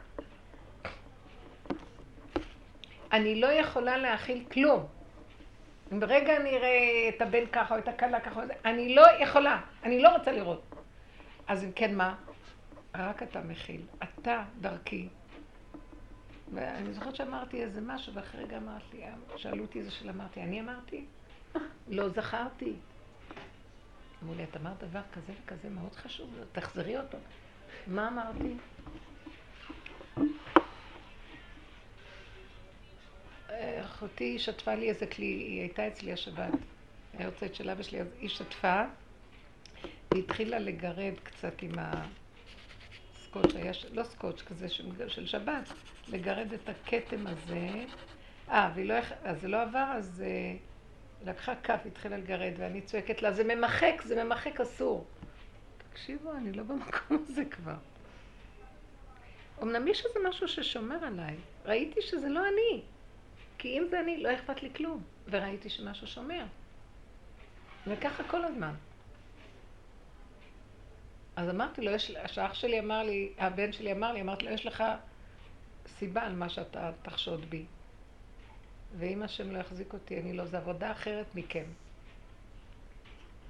אני לא יכולה להכיל כלום. אם ברגע אני אראה את הבן ככה או את הכלה ככה, אני לא יכולה, אני לא רוצה לראות. אז אם כן, מה? רק אתה מכיל. אתה דרכי. ואני זוכרת שאמרתי איזה משהו, ואחרי רגע אמרתי, שאלו אותי איזה שאלה, אמרתי, אני אמרתי? לא זכרתי. אמרו לי, את אמרת דבר כזה וכזה מאוד חשוב, תחזרי אותו. מה אמרתי? אחותי שטפה לי איזה כלי, היא הייתה אצלי השבת, היוצאת של אבא שלי, אז היא שטפה, והיא התחילה לגרד קצת עם הסקוץ', היה, לא סקוץ' כזה של, שבת, לגרד את הכתם הזה. אה, לא, אז זה לא עבר, אז uh, לקחה כף, התחילה לגרד, ואני צועקת לה, זה ממחק, זה ממחק אסור. תקשיבו, אני לא במקום הזה כבר. אמנם יש איזה משהו ששומר עליי. ראיתי שזה לא אני. כי אם זה אני, לא אכפת לי כלום. וראיתי שמשהו שומר. וככה כל הזמן. אז אמרתי לו, יש, שהאח שלי אמר לי, הבן שלי אמר לי, אמרתי לו, יש לך סיבה על מה שאתה תחשוד בי. ואם השם לא יחזיק אותי, אני לא, זה עבודה אחרת מכם.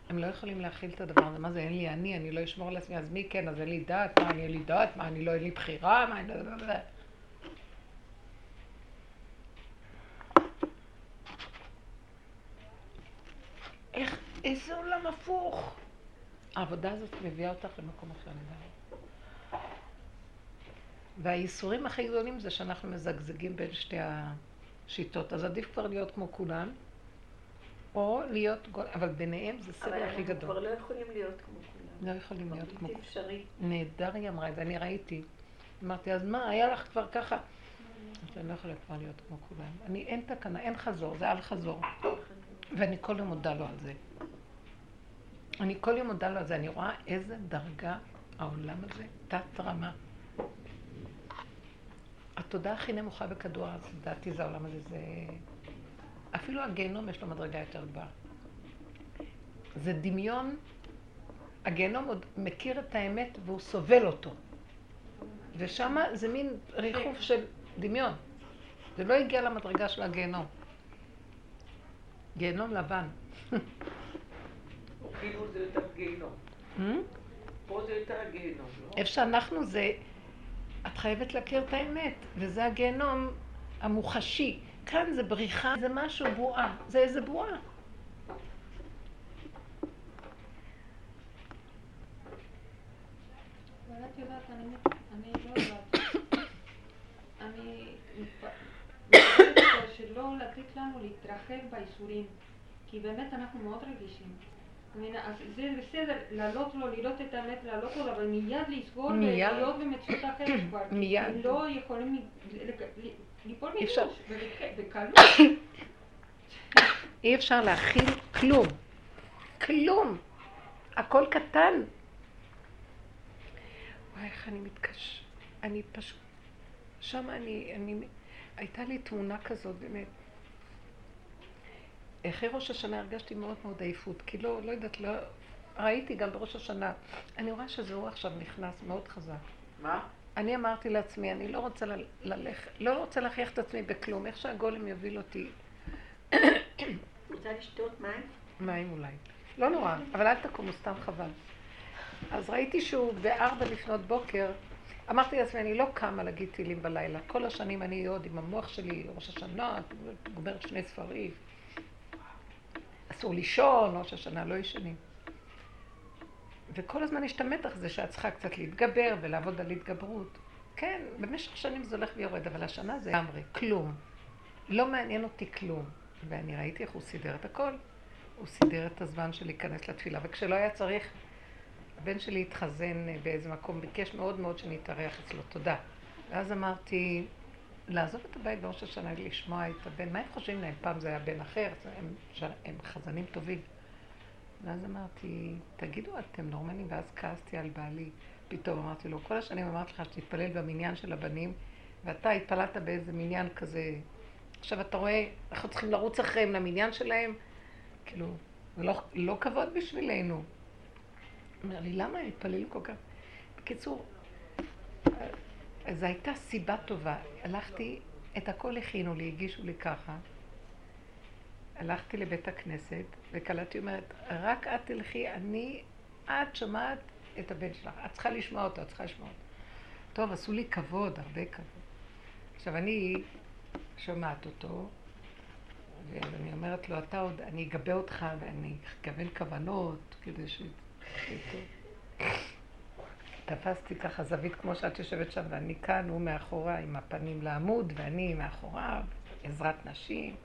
הם לא יכולים להכיל את הדבר הזה. מה זה, אין לי אני, אני לא אשמור על עצמי, אז מי כן? אז אין לי דעת, מה, אני אין לי דעת, מה, אני לא, אין לי בחירה, מה, אני לא... איך, איזה עולם הפוך. העבודה הזאת מביאה אותך למקום אחר לגמרי. והייסורים הכי גדולים זה שאנחנו מזגזגים בין שתי השיטות. אז עדיף כבר להיות כמו כולם, או להיות, אבל ביניהם זה סבל הכי גדול. אבל אנחנו כבר לא יכולים להיות כמו כולם. לא יכולים להיות כמו כולם. אפשרי. נהדר היא אמרה את זה, אני ראיתי. אמרתי, אז מה, היה לך כבר ככה? אני לא יכולה כבר להיות כמו כולם. אני, אין תקנה, אין חזור, זה אל חזור. ואני כל יום מודה לו על זה. אני כל יום מודה לו על זה, אני רואה איזה דרגה העולם הזה, תת רמה. התודעה הכי נמוכה בכדור הארץ, לדעתי זה העולם הזה, זה... אפילו הגיהנום יש לו מדרגה יותר גבוהה. זה דמיון, הגיהנום עוד מכיר את האמת והוא סובל אותו. ושם זה מין ריחוף של דמיון. זה לא הגיע למדרגה של הגיהנום. גיהנום לבן. כאילו זה יותר גיהנום. Hmm? פה זה יותר הגיהנום, לא? איפה שאנחנו זה, את חייבת להכיר את האמת, וזה הגיהנום המוחשי. כאן זה בריחה, זה משהו, בועה. זה איזה בועה. לא שלא לתת לנו להתרחב בייסורים, כי באמת אנחנו מאוד רגישים. אז זה בסדר, להעלות לו, לראות את האמת, להעלות לו, אבל מיד לסגור. ולהיות במציאות אחרת כבר. מיד. לא יכולים ליפול ובק- בקלות. אי אפשר להכיל כלום. כלום. הכל קטן. וואי, איך אני מתקש... אני פשוט... שם אני... אני... הייתה לי תמונה כזאת, באמת. אחרי ראש השנה הרגשתי מאוד מאוד עייפות, כי לא, לא יודעת, לא... ראיתי גם בראש השנה. אני רואה שזהו עכשיו נכנס מאוד חזק. מה? אני אמרתי לעצמי, אני לא רוצה ל- ללכת, לא רוצה להכריח את עצמי בכלום, איך שהגולם יוביל אותי, רוצה לשתות מים? מים אולי. לא נורא, אבל אל תקומו, סתם חבל. אז ראיתי שהוא בארבע לפנות בוקר, אמרתי לעצמי, אני לא קמה להגיד תהילים בלילה. כל השנים אני עוד עם המוח שלי, ראש השנה, גומרת שני ספרים. אסור לישון, ראש השנה לא ישנים. וכל הזמן יש את המתח הזה שאת צריכה קצת להתגבר ולעבוד על התגברות. כן, במשך שנים זה הולך ויורד, אבל השנה זה לגמרי, כלום. לא מעניין אותי כלום. ואני ראיתי איך הוא סידר את הכל. הוא סידר את הזמן של להיכנס לתפילה, וכשלא היה צריך, הבן שלי התחזן באיזה מקום, ביקש מאוד מאוד שנתארח אצלו, תודה. ואז אמרתי, לעזוב את הבית בראש השנה, לשמוע את הבן, מה הם חושבים להם? פעם זה היה בן אחר, הם, הם חזנים טובים. ואז אמרתי, תגידו, אתם נורמלים? ואז כעסתי על בעלי. פתאום אמרתי לו, כל השנים אמרתי לך שתתפלל במניין של הבנים, ואתה התפללת באיזה מניין כזה. עכשיו אתה רואה, אנחנו צריכים לרוץ אחריהם למניין שלהם? כאילו, זה לא, לא כבוד בשבילנו. אומר לי, למה הם התפללו כל כך? בקיצור, זו הייתה סיבה טובה. הלכתי, את הכל הכינו לי, הגישו לי ככה. הלכתי לבית הכנסת, וקלטתי אומרת, רק את תלכי, אני, את שומעת את הבן שלך, את צריכה לשמוע אותו, את צריכה לשמוע אותו. טוב, עשו לי כבוד, הרבה כבוד. עכשיו, אני שומעת אותו, ואני אומרת לו, אתה עוד, אני אגבה אותך ואני אכוון כוונות כדי ש... תפסתי ככה זווית כמו שאת יושבת שם, ואני כאן, הוא מאחורה עם הפנים לעמוד, ואני מאחוריו, עזרת נשים.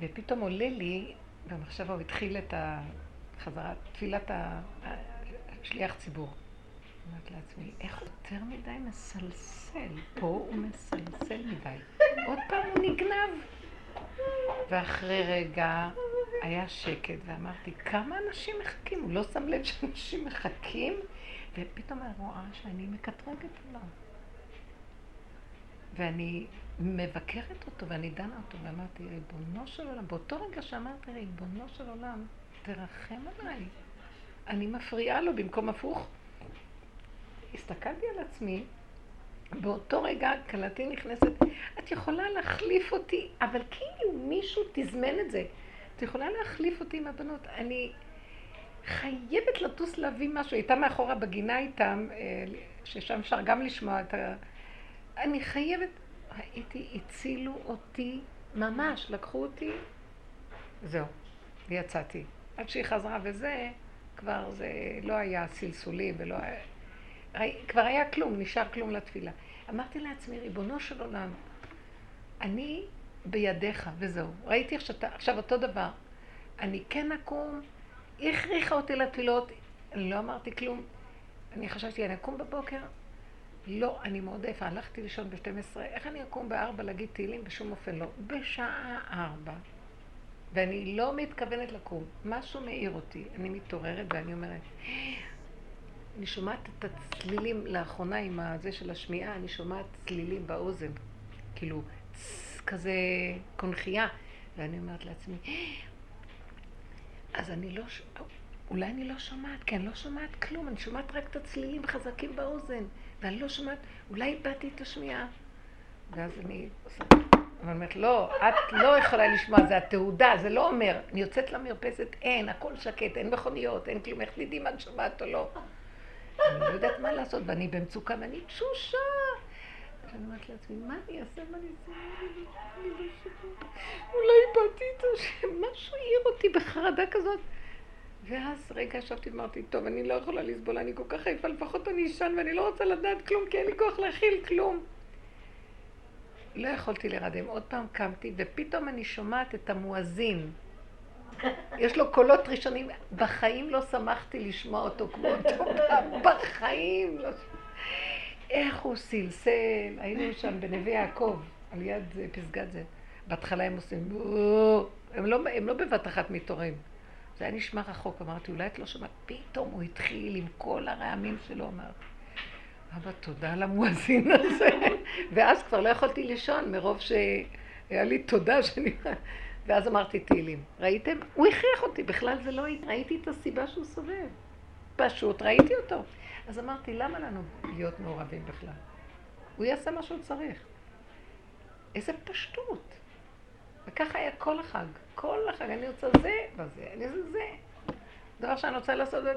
ופתאום עולה לי, במחשבה הוא התחיל את החזרה, תפילת השליח ציבור. אומרת לעצמי, איך יותר מדי מסלסל? פה הוא מסלסל מדי. עוד פעם הוא נגנב. ואחרי רגע היה שקט, ואמרתי, כמה אנשים מחכים? הוא לא שם לב שאנשים מחכים, ופתאום אני רואה שאני מקטרגת עליו. ואני מבקרת אותו ואני דנה אותו, ואמרתי, ריבונו של עולם, באותו רגע שאמרתי, ריבונו של עולם, תרחם עליי. אני מפריעה לו במקום הפוך. הסתכלתי על עצמי, באותו רגע כלתי נכנסת, את יכולה להחליף אותי, אבל כאילו מישהו תזמן את זה. את יכולה להחליף אותי עם הבנות. אני חייבת לטוס להביא משהו. הייתה מאחורה בגינה איתם, אה, ששם אפשר גם לשמוע את ה... אני חייבת... ראיתי, הצילו אותי ממש, לקחו אותי, זהו, ויצאתי. עד שהיא חזרה וזה, כבר זה לא היה סלסולים ולא היה... כבר היה כלום, נשאר כלום לתפילה. אמרתי לעצמי, ריבונו של עולם, אני בידיך, וזהו. ראיתי עכשיו, עכשיו אותו דבר. אני כן אקום, היא הכריחה אותי לתפילות, אני לא אמרתי כלום. אני חשבתי, אני אקום בבוקר? לא, אני מאוד עייפה, הלכתי לישון ב-12, איך אני אקום ב-4 להגיד תהילים? בשום אופן לא. בשעה 4, ואני לא מתכוונת לקום. משהו מעיר אותי, אני מתעוררת ואני אומרת, אני שומעת את הצלילים לאחרונה עם הזה של השמיעה, אני שומעת צלילים באוזן, כאילו כזה קונכייה, ואני אומרת לעצמי, אז אני לא, אולי אני לא שומעת, כי אני לא שומעת כלום, אני שומעת רק את הצלילים חזקים באוזן, ואני לא שומעת, אולי איבדתי את השמיעה. ואז אני עושה, אני אומרת, לא, את לא יכולה לשמוע, זה התעודה, זה לא אומר, אני יוצאת למרפסת, אין, הכל שקט, אין מכוניות, אין כלום, איך תדעי מה את שומעת או לא. אני לא יודעת מה לעשות, ואני במצוקה, ואני תשושה. ואני אומרת לעצמי, מה אני אעשה, מה אני אעשה, אני לא שומעת. אולי איבדתי את השם, משהו העיר אותי בחרדה כזאת. ואז רגע ישבתי ואמרתי, טוב, אני לא יכולה לסבול, אני כל כך עייפה, לפחות אני אשן ואני לא רוצה לדעת כלום, כי אין לי כוח להכיל כלום. לא יכולתי להירדם. עוד פעם קמתי, ופתאום אני שומעת את המואזין. יש לו קולות ראשונים. בחיים לא שמחתי לשמוע אותו כמו אותו בחיים לא... איך הוא סלסל. היינו שם בנווה יעקב, על יד פסגת זה. בהתחלה הם עושים... הם לא, הם לא בבת אחת מתעוררים. זה היה נשמע רחוק. אמרתי, אולי את לא שומעת? פתאום הוא התחיל עם כל הרעמים שלו, אמר. אבא, תודה על המואזין הזה. ואז כבר לא יכולתי לישון, מרוב שהיה לי תודה שאני... ואז אמרתי תהילים. ראיתם? הוא הכריח אותי, בכלל זה לא... ראיתי את הסיבה שהוא סובב. פשוט ראיתי אותו. אז אמרתי, למה לנו להיות מעורבים בכלל? הוא יעשה מה שהוא צריך. איזה פשטות. וככה היה כל החג. כל החג אני רוצה זה וזה, אני רוצה זה. דבר שאני רוצה לעשות זה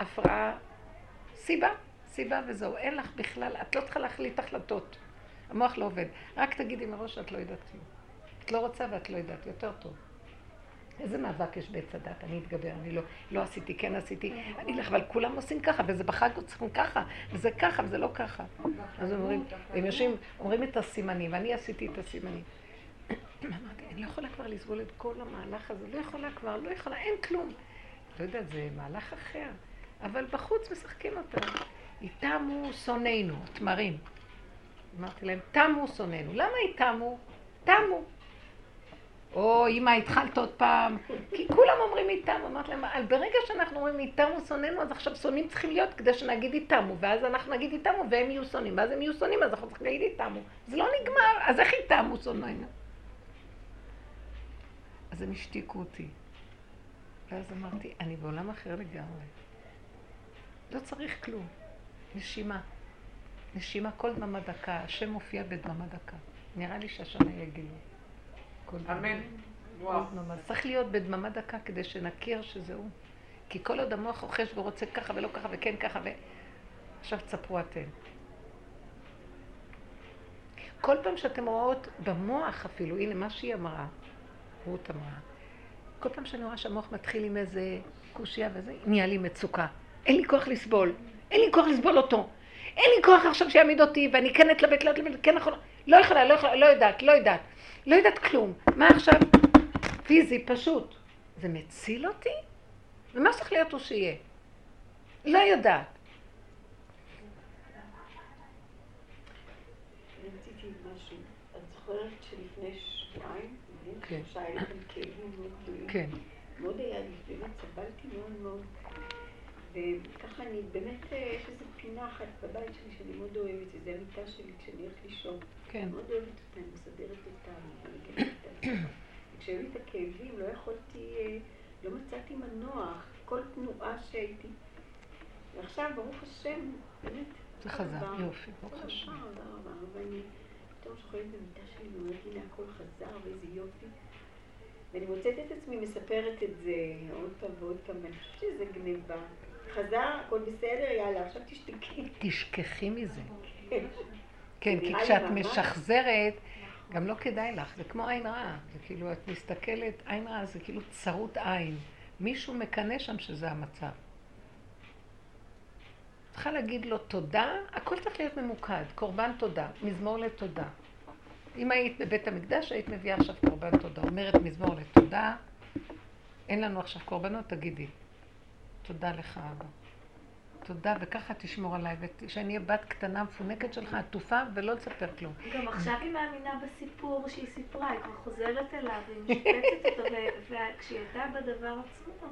הפרעה, סיבה, סיבה וזהו. אין לך בכלל, את לא צריכה להחליט החלטות. המוח לא עובד. רק תגידי מראש שאת לא יודעת כלום. את לא רוצה ואת לא יודעת, יותר טוב. איזה מאבק יש בעץ הדת, אני אתגבר, אני לא, לא עשיתי, כן עשיתי, אני אלך, אבל כולם עושים ככה, וזה בחג צריכים ככה, וזה ככה, וזה לא ככה. אז אומרים, הם יושבים, אומרים את הסימנים, ואני עשיתי את הסימנים. אמרתי, אני לא יכולה כבר לסבול את כל המהלך הזה, לא יכולה כבר, לא יכולה, אין כלום. לא יודעת, זה מהלך אחר. אבל בחוץ משחקים אותם. איתמו שונאינו, תמרים. אמרתי להם, תמו שונאינו. למה איתמו? תמו. או אמא, התחלת עוד פעם. כי כולם אומרים איתמו. אמרתי להם, ברגע שאנחנו אומרים איתמו שונאינו, אז עכשיו שונאים צריכים להיות כדי שנגיד איתמו. ואז אנחנו נגיד איתמו והם יהיו שונאים. ואז הם יהיו שונאים, אז אנחנו צריכים להגיד איתמו. זה לא נגמר, אז איך איתמו שונאינו? אז הם השתיקו אותי. ואז אמרתי, אני בעולם אחר לגמרי. לא צריך כלום. נשימה. נשימה כל דממה דקה. השם מופיע בדממה דקה. נראה לי שהשנה יהיה גילוי. אמן. צריך להיות בדממה דקה כדי שנכיר שזהו. כי כל עוד המוח רוכש ורוצה ככה ולא ככה וכן ככה ו... עכשיו תספרו אתם. כל פעם שאתם רואות במוח אפילו, הנה מה שהיא אמרה, רות אמרה, כל פעם שאני רואה שהמוח מתחיל עם איזה קושייה וזה, נהיה לי מצוקה. אין לי כוח לסבול, אין לי כוח לסבול אותו. אין לי כוח עכשיו שיעמיד אותי, ואני כן אתלבט, לא אתלבט, כן יכולה, לא יכולה, לא יכולה, לא יודעת, לא יודעת. לא יודעת כלום. מה עכשיו? פיזי, פשוט. זה מציל אותי? ומה צריך להיות הוא שיהיה? לא יודעת. זוכרת שלפני שבועיים, כן. שהיה לכם כאבים מאוד גדולים. כן. מאוד היה לי, באמת סבלתי מאוד מאוד. וככה אני, באמת, אה, יש איזו פינה אחת בבית שלי שאני מאוד אוהבת, זה המיטה שלי כשאני הולכת לישון. כן. מאוד אוהבת אותה, אני מסדרת אותה, אני מנגנת אותה. וכשהיו לי את הכאבים, לא יכולתי, אה, לא מצאתי מנוח, כל תנועה שהייתי. ועכשיו, ברוך השם, באמת. זה חזר, יופי, ברוך השם. תודה רבה, ואני פתאום שוכבת במיטה שלי ואומרת, הנה הכל חזר, ואיזה יופי. ואני מוצאת את עצמי מספרת את זה עוד פעם ועוד פעם, ואני חושבת שזה גניבה. חזר, הכל בסדר, יאללה, עכשיו תשתקי. תשכחי מזה. כן. כן, כי כשאת. משחזרת, גם לא כדאי לך, זה כמו עין רעה. זה כאילו, את מסתכלת, עין רעה זה כאילו צרות עין. מישהו מקנא שם שזה המצב. צריכה להגיד לו תודה, הכל צריך להיות ממוקד, קורבן תודה, מזמור לתודה. אם היית בבית המקדש, היית מביאה עכשיו קורבן תודה. אומרת מזמור לתודה, אין לנו עכשיו קורבנות, תגידי. תודה לך, אבא. תודה, וככה תשמור עליי, ושאני אהיה בת קטנה מפונקת שלך, עטופה, ולא לספר כלום. גם עכשיו היא מאמינה בסיפור שהיא סיפרה, היא כבר חוזרת אליו, היא משפצת אותו, וכשהיא הייתה בדבר עצמו,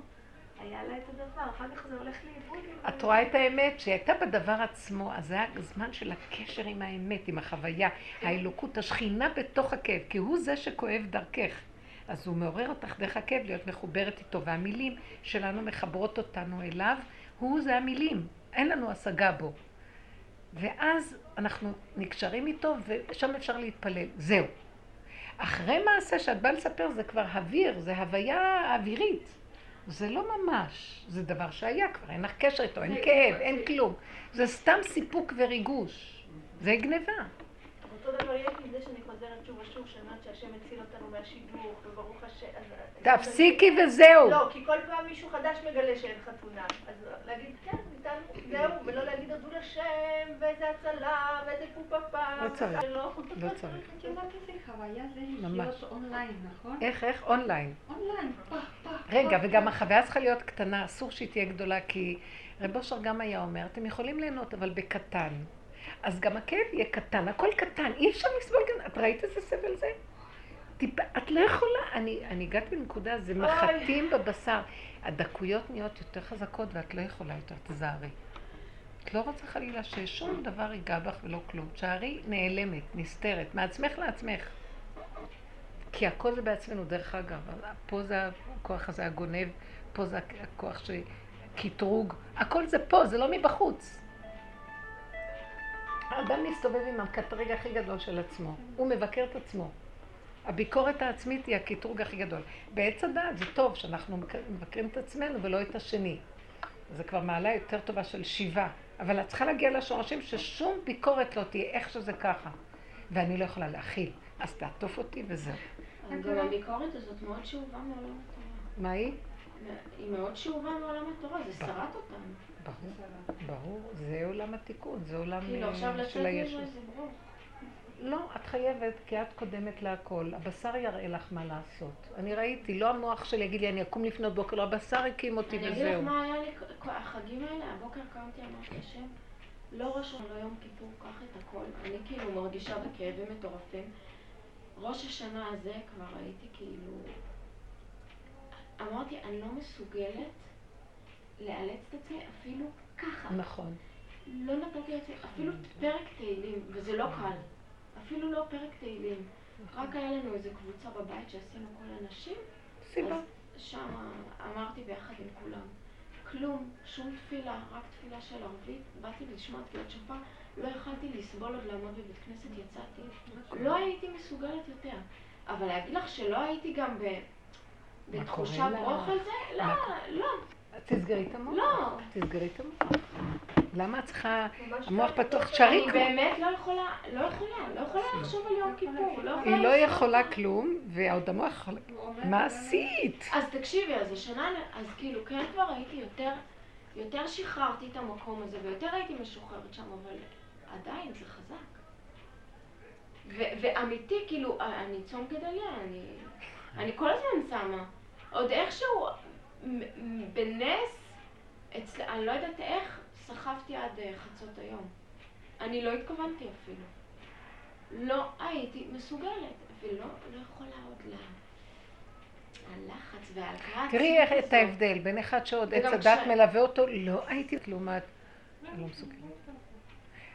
היה לה את הדבר, אחר כך זה הולך לאיבוד. את רואה את האמת, שהיא הייתה בדבר עצמו, אז זה היה זמן של הקשר עם האמת, עם החוויה, האלוקות, השכינה בתוך הכאב, כי הוא זה שכואב דרכך. אז הוא מעורר אותך דרך הכאב להיות מחוברת איתו, והמילים שלנו מחברות אותנו אליו, הוא זה המילים, אין לנו השגה בו. ואז אנחנו נקשרים איתו, ושם אפשר להתפלל. זהו. אחרי מעשה שאת באה לספר זה כבר אוויר, זה הוויה אווירית. זה לא ממש, זה דבר שהיה כבר, אין לך קשר איתו, אין כאב, אין כלום. זה סתם סיפוק וריגוש. זה גניבה. אותו דבר יש לי זה שאני חוזרת שוב ושוב, שאומרת שהשם הציל אותנו מהשידוך, וברוך השם. אז- תפסיקי וזהו. לא, כי כל פעם מישהו חדש מגלה שאין חתונה. אז להגיד, כן, ניתן, זהו, ולא להגיד הודו לשם, ואיזה הצלה, ואיזה פופפה. לא צריך. ולא. לא צריך. את יודעת איזה חוויה זה ממש. לחיות אונליין, נכון? איך, איך? online. online. רגע, וגם. החוויה צריכה להיות קטנה, אסור שהיא תהיה גדולה, כי רב אושר גם היה אומר, אתם יכולים ליהנות, אבל בקטן. אז גם הכאב יהיה קטן, הכל קטן, אי אפשר לסבול גם, את ראית איזה סבל זה? טיפ, את לא יכולה, אני, אני הגעתי לנקודה, זה מחטים בבשר. הדקויות נהיות יותר חזקות ואת לא יכולה יותר, תזהרי. את לא רוצה חלילה ששום דבר ייגע בך ולא כלום. תשארי נעלמת, נסתרת, מעצמך לעצמך. כי הכל זה בעצמנו, דרך אגב. פה זה הכוח הזה הגונב, פה זה הכוח של קטרוג. הכל זה פה, זה לא מבחוץ. האדם מסתובב עם הקטרג הכי גדול של עצמו. הוא מבקר את עצמו. הביקורת העצמית היא הקטרוג הכי גדול. בעץ הדעת זה טוב שאנחנו מבקרים את עצמנו ולא את השני. זה כבר מעלה יותר טובה של שיבה. אבל את צריכה להגיע לשורשים ששום ביקורת לא תהיה איך שזה ככה. ואני לא יכולה להכיל. אז תעטוף אותי וזהו. גם הביקורת הזאת מאוד שאובה מעולם התורה. מה היא? היא מאוד שאובה מעולם התורה, זה שרט אותנו. ברור, ברור. זה עולם התיקון, זה עולם כאילו אה, של הישות. לא, את חייבת, כי את קודמת להכל. הבשר יראה לך מה לעשות. אני ראיתי, לא המוח שלי יגיד לי, אני אקום לפנות בוקר, לא, הבשר הקים אותי אני אגיד לך וזהו. מה היה לי, החגים האלה, הבוקר קמתי, אמרתי השם, לא ראש השנה, לא יום כיפור, קח את הכל. אני כאילו מרגישה בכאבים מטורפים. ראש השנה הזה כבר הייתי כאילו... אמרתי, אני לא מסוגלת לאלץ את עצמי אפילו ככה. נכון. לא נתתי לעצמי אפילו פרק תהילים, וזה לא קל. אפילו לא פרק תהילים. רק היה לנו איזו קבוצה בבית שעשינו כל הנשים, סיבה. שם אמרתי ביחד עם כולם. כלום, שום תפילה, רק תפילה של ערבית. באתי לשמוע תפילת שופר, לא יכלתי לסבול עוד לעמוד בבית כנסת, יצאתי. לא הייתי מסוגלת יותר. אבל להגיד לך שלא הייתי גם ב... מה בתחושה קורה לה? ברוך על זה? לא, לא. תסגרי את המוח. לא. תסגרי את המוח. למה את צריכה, המוח פתוח, תשארי אני באמת לא יכולה, לא יכולה, לא יכולה לחשוב על יום כיפור, לא. היא לא יכולה כלום, ועוד המוח. מה עשית? אז תקשיבי, אז השנה, אז כאילו, כן כבר הייתי יותר, יותר שחררתי את המקום הזה, ויותר הייתי משוחררת שם, אבל עדיין זה חזק. ואמיתי, כאילו, אני צום גדליה, אני, אני כל הזמן שמה. עוד איכשהו, בנס, אצל, אני לא יודעת איך, סחבתי עד אה, חצות היום. אני לא התכוונתי אפילו. לא הייתי מסוגלת, ולא לא יכולה עוד לה... הלחץ והלחץ. תראי את ההבדל בין אחד שעוד עץ הדת מלווה אותו, לא הייתי לעומת... לא מסוגלת.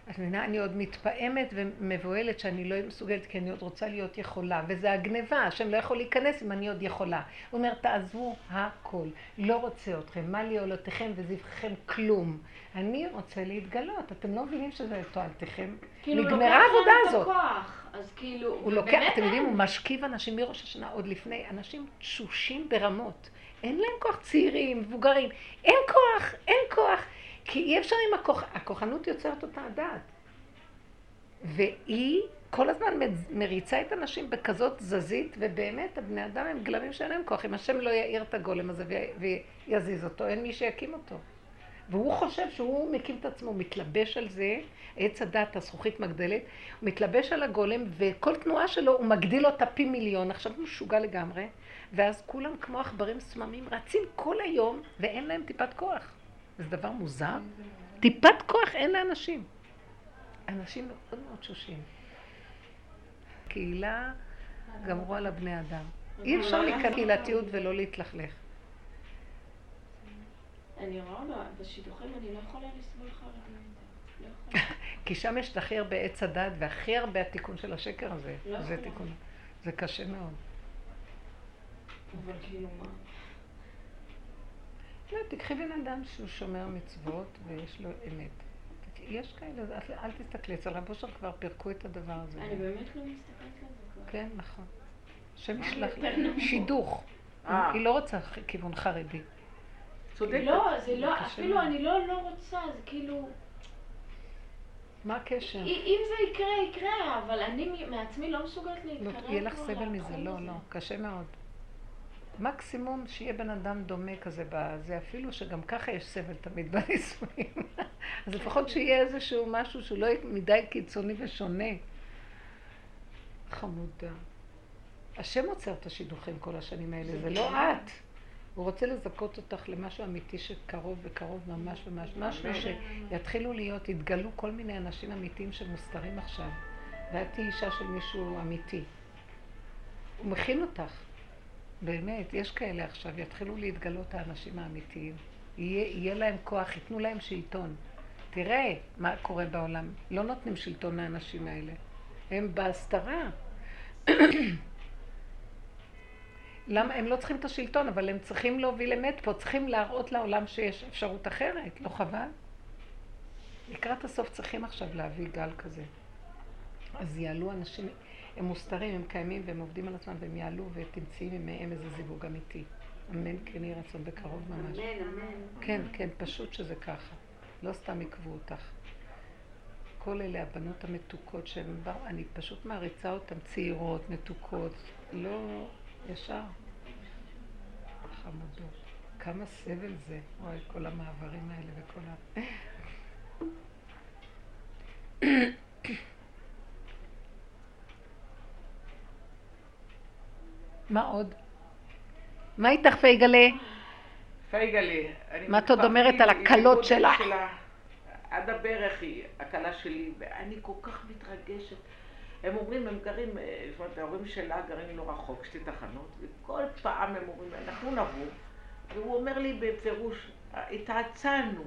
את מבינה, אני עוד מתפעמת ומבוהלת שאני לא מסוגלת כי אני עוד רוצה להיות יכולה, וזה הגניבה, השם לא יכול להיכנס אם אני עוד יכולה. הוא אומר, תעזבו הכל, לא רוצה אתכם, מה לי עולותיכם וזבחיכם כלום. אני רוצה להתגלות, אתם לא מבינים שזה לתועלתכם? כאילו נגמרה העבודה הזאת. כוח, אז כאילו, הוא לוקח, אתם יודעים, הוא משכיב אנשים מראש השנה, עוד לפני, אנשים תשושים ברמות. אין להם כוח צעירים, מבוגרים, אין כוח, אין כוח. כי אי אפשר עם הכוח, הכוחנות יוצרת אותה הדעת. והיא כל הזמן מריצה את הנשים בכזאת תזזית, ובאמת הבני אדם הם גלמים שאין להם כוח. אם השם לא יאיר את הגולם הזה ויזיז אותו, אין מי שיקים אותו. והוא חושב שהוא מקים את עצמו, מתלבש על זה, עץ הדת, הזכוכית מגדלת, הוא מתלבש על הגולם, וכל תנועה שלו הוא מגדיל אותה פי מיליון, עכשיו הוא משוגע לגמרי, ואז כולם כמו עכברים סממים רצים כל היום, ואין להם טיפת כוח. זה דבר מוזר. טיפת כוח אין לאנשים. אנשים מאוד מאוד שושים. קהילה גמרו על הבני אדם. אי אפשר להיכנס קהילתיות ולא להתלכלך. אני רואה בשידוכים, אני לא יכולה לסבול חרדים. לא כי שם יש הכי הרבה עץ הדת והכי הרבה התיקון של השקר הזה. לא זה תיקון. זה קשה מאוד. אבל כאילו מה? לא, תקחי בן אדם שהוא שומר מצוות ויש לו אמת. יש כאלה, אל תסתכלי, אצל רב אושר כבר פירקו את הדבר הזה. אני באמת לא מסתכלת על זה כבר. כן, נכון. השם ישלח שידוך. אה. היא לא רוצה כיוון חרדי. צודקת. לא, זה לא, אפילו אני לא לא רוצה, זה כאילו... מה הקשר? אם זה יקרה, יקרה, אבל אני מעצמי לא מסוגלת להתקרב. לא, יהיה לך סבל מזה, לא, לא, קשה מאוד. מקסימום שיהיה בן אדם דומה כזה בזה, אפילו שגם ככה יש סבל תמיד בנישואים. אז לפחות שיהיה איזשהו משהו שהוא לא יהיה מדי קיצוני ושונה. חמודה. השם עוצר את השידוכים כל השנים האלה, זה לא את. הוא רוצה לזכות אותך למשהו אמיתי שקרוב וקרוב ממש ממש, משהו שיתחילו להיות, יתגלו כל מיני אנשים אמיתיים שמוסתרים עכשיו, ואת תהיי אישה של מישהו אמיתי. הוא מכין אותך. באמת, יש כאלה עכשיו, יתחילו להתגלות האנשים האמיתיים. יהיה, יהיה להם כוח, ייתנו להם שלטון. תראה מה קורה בעולם. לא נותנים שלטון לאנשים האלה. הם בהסתרה. למה? הם לא צריכים את השלטון, אבל הם צריכים להוביל אמת פה, צריכים להראות לעולם שיש אפשרות אחרת, לא חבל? לקראת הסוף צריכים עכשיו להביא גל כזה. אז יעלו אנשים, הם מוסתרים, הם קיימים והם עובדים על עצמם והם יעלו ותמצאי מהם איזה זיווג אמיתי. אמן כן יהי רצון בקרוב ממש. אמן, אמן. כן, כן, פשוט שזה ככה. לא סתם עיכבו אותך. כל אלה הבנות המתוקות שהן באו, אני פשוט מעריצה אותן, צעירות, מתוקות, לא ישר. חמודות. כמה סבל זה, וואי, כל המעברים האלה וכל ה... מה עוד? מה איתך פייגלה? פייגלה. מה את עוד אומרת על הקלות שלה? עד הברך היא הקלה שלי, ואני כל כך מתרגשת. הם אומרים, הם גרים, אה, זאת אומרת, ההורים שלה גרים לא רחוק, שתי תחנות, וכל פעם הם אומרים, אנחנו נבוא, והוא אומר לי בפירוש, התעצלנו.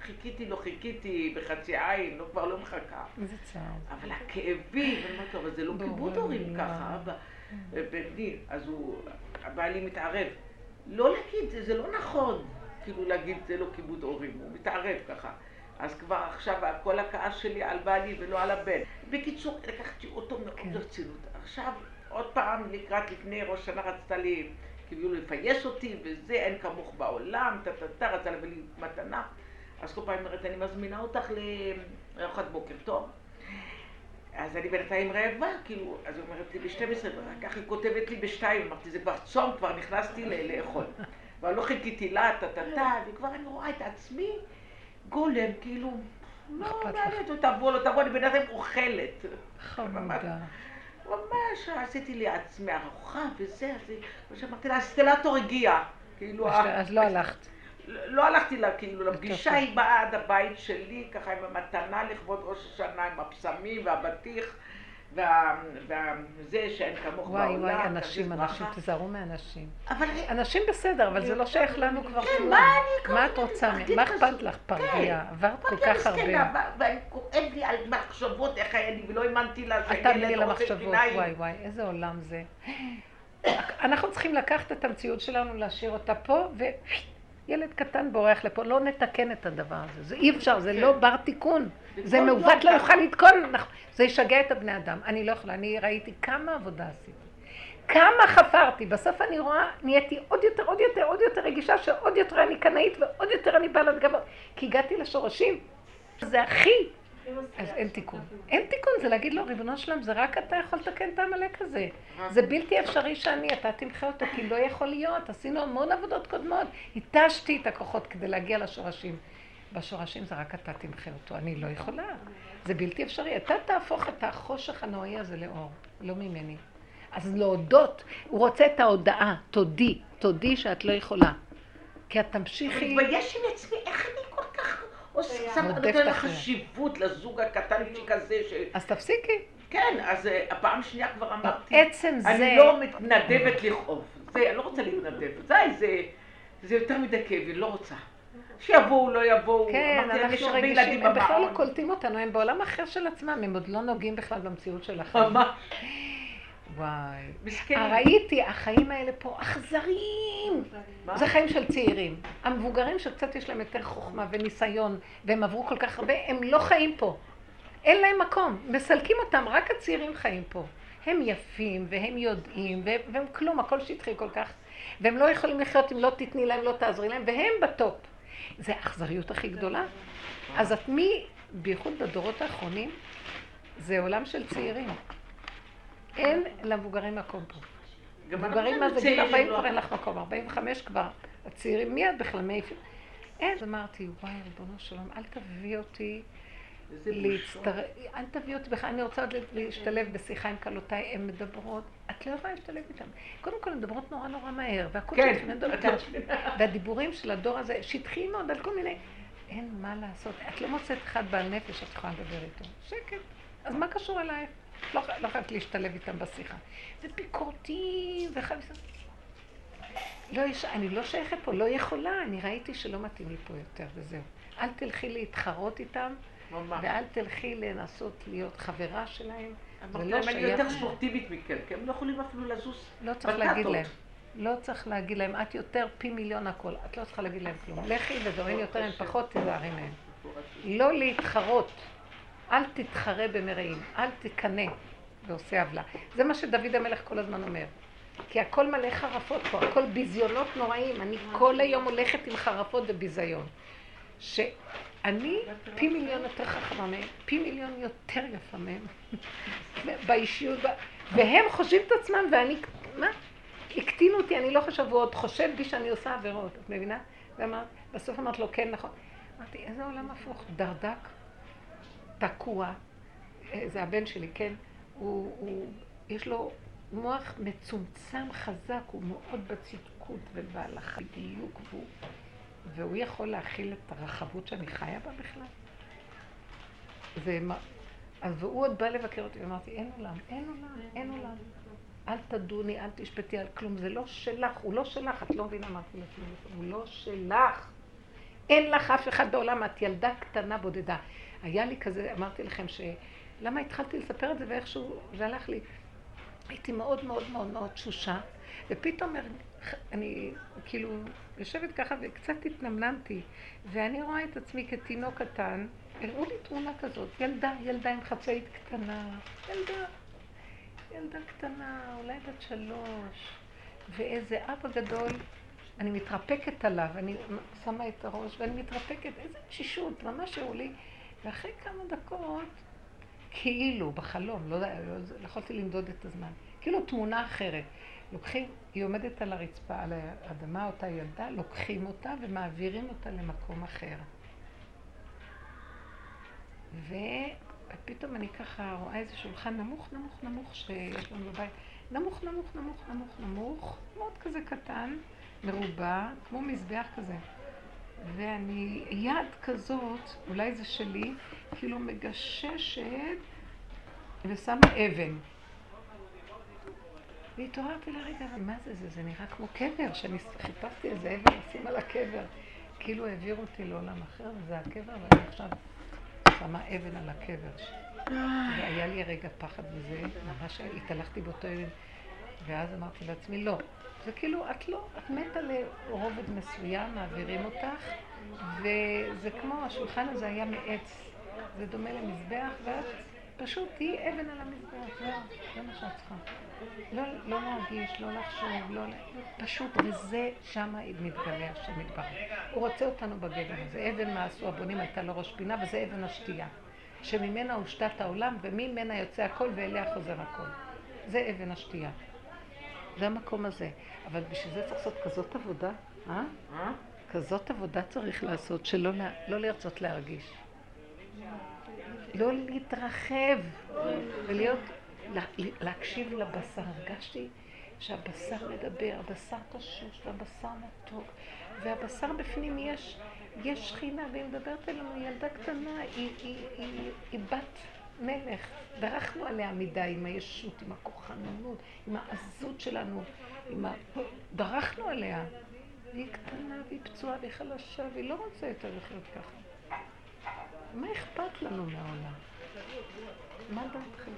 חיכיתי, לא חיכיתי, בחצי עין, לא כבר לא מחכה. איזה צער. אבל הכאבים, ואמרתי לו, אבל זה לא כיבוד הורים ככה, אבא. בבני, אז הוא, הבעלי מתערב. לא להגיד, זה לא נכון, כאילו להגיד זה לא כיבוד הורים, הוא מתערב ככה. אז כבר עכשיו כל הכעס שלי על בעלי ולא על הבן. בקיצור, לקחתי אותו מאוד כן. ברצינות. עכשיו, עוד פעם, לקראת לפני ראש שנה רצתה לי, כאילו לפייס אותי, וזה, אין כמוך בעולם, טה-טה-טה, רצה להביא לי מתנה. אז כל פעם אומרת, אני מזמינה אותך לארוחת בוקר, טוב? אז אני בינתיים רעבה, כאילו, אז היא אומרת לי ב-12, וכך היא כותבת לי ב-2, אמרתי, זה כבר צום, כבר נכנסתי לאכול. אבל לא חיכיתי לה, טה-טה-טה, וכבר אני רואה את עצמי גולם, כאילו, לא. מעניין אותי, תבוא, לא תבוא, אני בינתיים אוכלת. חמודה. ממש, עשיתי לי עצמי ארוחה וזה, אז כמו שאמרתי לה, הסטלטור הגיע. כאילו, אז לא הלכת. לא הלכתי לה, כאילו, לפגישה. היא באה עד הבית שלי, ככה עם המתנה לכבוד ראש השנה, עם הפסמים והבטיח, וה- וזה שאין כמוך וואי בעולם. וואי, כרטיס אנשים. אנשים, תיזהרו מאנשים. אבל אנשים בסדר, אבל זה לא שייך לנו כבר כן, כלום. מה אני כבר- מה את רוצה? מה. אכפת לך, פרוויה? עברת כל כך הרבה. ואני כואב לי על מחשבות, איך היה לי, ולא האמנתי לה תאמיני שהילד למחשבות, שיניים. וואי וואי, איזה עולם זה. אנחנו צריכים לקחת את המציאות שלנו, להשאיר אותה פה, וילד קטן בורח לפה, לא נתקן את הדבר הזה. זה אי אפשר, זה כן. לא בר תיקון. זה כל מעוות, לא. יוכל לתקון. אנחנו- זה ישגע את הבני אדם. אני לא יכולה, אני ראיתי כמה עבודה עשיתי. כמה חפרתי, בסוף אני רואה, נהייתי עוד יותר, עוד יותר, עוד יותר רגישה, שעוד יותר אני קנאית ועוד יותר אני בעלת גבות, כי הגעתי לשורשים. זה הכי אז אין תיקון. אין תיקון, זה להגיד לו, ריבונו שלם, זה רק אתה יכול לתקן את העמלק הזה. זה בלתי אפשרי שאני, אתה תמחה אותו, כי לא יכול להיות. עשינו המון עבודות קודמות. התשתי את הכוחות כדי להגיע לשורשים. בשורשים זה רק אתה תמחה אותו, אני לא יכולה. זה בלתי אפשרי. אתה תהפוך את החושך הנוראי הזה לאור, לא ממני. אז להודות, הוא רוצה את ההודעה, תודי, תודי שאת לא יכולה. כי את תמשיכי... אני מתבייש עם עצמי, איך אני שמה מודפת נותן אחריה. חשיבות לזוג הקטנצ'יק הזה, ש... אז תפסיקי. כן, אז אה, הפעם שנייה כבר אמרתי, עצם זה... אני לא מתנדבת לכאוב, זה, אני לא רוצה להתנדב, די, זה, זה יותר מדי כאבי, לא רוצה. שיבואו, לא יבואו, כן, אמרתי אנחנו הרבה רגישים, הם בכלל לא. קולטים אותנו, הם בעולם אחר של עצמם, הם עוד לא נוגעים בכלל במציאות של החיים. ממש, וואי. מסכנים. ראיתי, החיים האלה פה אכזריים. זה חיים של צעירים. המבוגרים שקצת יש להם יותר חוכמה וניסיון, והם עברו כל כך הרבה, הם לא חיים פה. אין להם מקום. מסלקים אותם, רק הצעירים חיים פה. הם יפים, והם יודעים, והם, והם כלום, הכל שטחי כל כך. והם לא יכולים לחיות אם לא תתני להם, לא תעזרי להם, והם בטופ. זה האכזריות הכי גדולה. אז את מי, בייחוד בדורות האחרונים, זה עולם של צעירים. אין למבוגרים מקום פה. מבוגרים, מה זה גיל צעירים, 40 לא? כבר אין לך מקום, 45 כבר, הצעירים מיד בכלל מעיפים. אין, אז אמרתי, וואי, ריבונו שלום, אל תביא אותי איזה להצטר... אל תביא אותי בכלל, אני רוצה עוד להשתלב בשיחה עם כלותיי, הן מדברות, את לא יכולה להשתלב איתן. קודם כל, הן מדברות נורא נורא מהר, והכל כן, שטחי, מדברות לא-. והדיבורים של הדור הזה, שטחיים מאוד על כל מיני... אין מה לעשות, את לא מוצאת אחד בעל נפש שאת יכולה לדבר איתו. שקט. אז מה קשור אלייך? לא לא חייבת להשתלב איתם בשיחה. זה ביקורתי וחייב... לא, יש, אני לא שייכת פה, לא יכולה, אני ראיתי שלא מתאים לי פה יותר, וזהו. אל תלכי להתחרות איתם, ממש. ואל תלכי לנסות להיות חברה שלהם. אמרתי להם, אני. יותר ספורטיבית מכם, כי הם לא יכולים אפילו לזוז לא צריך. להגיד להם. לא צריך להגיד להם, את יותר פי מיליון הכל. את לא צריכה להגיד להם כלום. לכי אין יותר, אין פחות, תיזהרי מהם. לא להתחרות. אל תתחרה במרעים, אל תקנא ועושה עוולה. זה מה שדוד המלך כל הזמן אומר. כי הכל מלא חרפות פה, הכל ביזיונות נוראים. אני כל היום הולכת עם חרפות וביזיון. שאני פי מיליון יותר חכמה מהם, פי מיליון יותר יפה מהם, באישיות, והם חושבים את עצמם ואני, מה? הקטינו אותי, אני לא חושב, הוא עוד חושד בי שאני עושה עבירות, את מבינה? ואמרת, בסוף אמרת לו, כן, נכון. אמרתי, איזה עולם הפוך, דרדק, תקוע, אה, זה הבן שלי, כן? הוא, הוא, יש לו מוח מצומצם חזק, הוא מאוד בצדקות ובהלכה בדיוק, והוא, והוא יכול להכיל את הרחבות שאני חיה בה בכלל. זה מה... אז והוא עוד בא לבקר אותי, ואמרתי, אין עולם, אין עולם, אין עולם. אל תדוני, אל תשפטי על כלום, זה לא שלך, הוא לא שלך, את לא מבינה מה את אומרת, הוא לא שלך. אין לך אף אחד בעולם, את ילדה קטנה בודדה. היה לי כזה, אמרתי לכם ש... למה התחלתי לספר את זה ואיכשהו זה הלך לי. הייתי מאוד מאוד מאוד מאוד תשושה, ופתאום אני כאילו יושבת ככה וקצת התנמנמתי, ואני רואה את עצמי כתינוק קטן, הראו לי תמונה כזאת, ילדה, ילדה עם חצאית קטנה, ילדה, ילדה קטנה, אולי בת שלוש, ואיזה אבא גדול אני מתרפקת עליו, אני שמה את הראש ואני מתרפקת, איזה תשישות, ממש הראו לי. ואחרי כמה דקות, כאילו, בחלום, לא יודע, לא, יכולתי למדוד את הזמן, כאילו תמונה אחרת. לוקחים, היא עומדת על הרצפה, על האדמה, אותה ילדה, לוקחים אותה ומעבירים אותה למקום אחר. ופתאום אני ככה רואה איזה שולחן נמוך, נמוך, נמוך שיש לנו בבית. נמוך, נמוך, נמוך, נמוך, נמוך, מאוד כזה קטן, מרובע, כמו מזבח כזה. ואני, יד כזאת, אולי זה שלי, כאילו מגששת ושמה אבן. והתעוררתי לרגע, מה זה זה? זה נראה כמו קבר, שאני חיפשתי איזה אבן לשים על הקבר. כאילו העבירו אותי לעולם אחר, וזה הקבר, ואני עכשיו שמה אבן על הקבר. והיה לי רגע פחד וזה, ממש התהלכתי באותו אבן, ואז אמרתי לעצמי, לא. זה כאילו, את לא, את מתה לרובד מסוים, מעבירים אותך, וזה כמו, השולחן הזה היה מעץ, זה דומה למזבח, ואת פשוט תהיי אבן על המזבח, זהו, זה מה שאת צריכה. לא, לא להרגיש, לא לחשוב, לא... פשוט, וזה שמה מתגלה השם יתברך. הוא רוצה אותנו בגדר הזה. אבן מה עשו הבונים הייתה לו ראש פינה, וזה אבן השתייה. שממנה הושתת העולם, וממנה יוצא הכל, ואליה חוזר הכל. זה אבן השתייה. זה המקום הזה. אבל בשביל זה צריך לעשות כזאת עבודה, אה? אה? כזאת עבודה צריך לעשות, שלא לא לרצות להרגיש. לא להתרחב ולהיות, להקשיב לבשר. הרגשתי שהבשר מדבר, הבשר תשוש והבשר מתוק, והבשר בפנים יש, יש שכינה, והיא מדברת אלינו, ילדה קטנה, היא, היא, היא, היא בת מלך. דרכנו עליה מדי עם הישות, עם הכוחנות, עם העזות שלנו, עם ה... דרכנו עליה. והיא קטנה והיא פצועה והיא חלשה והיא לא רוצה יותר לחיות ככה. מה אכפת לנו מהעולם? מה דעתכם?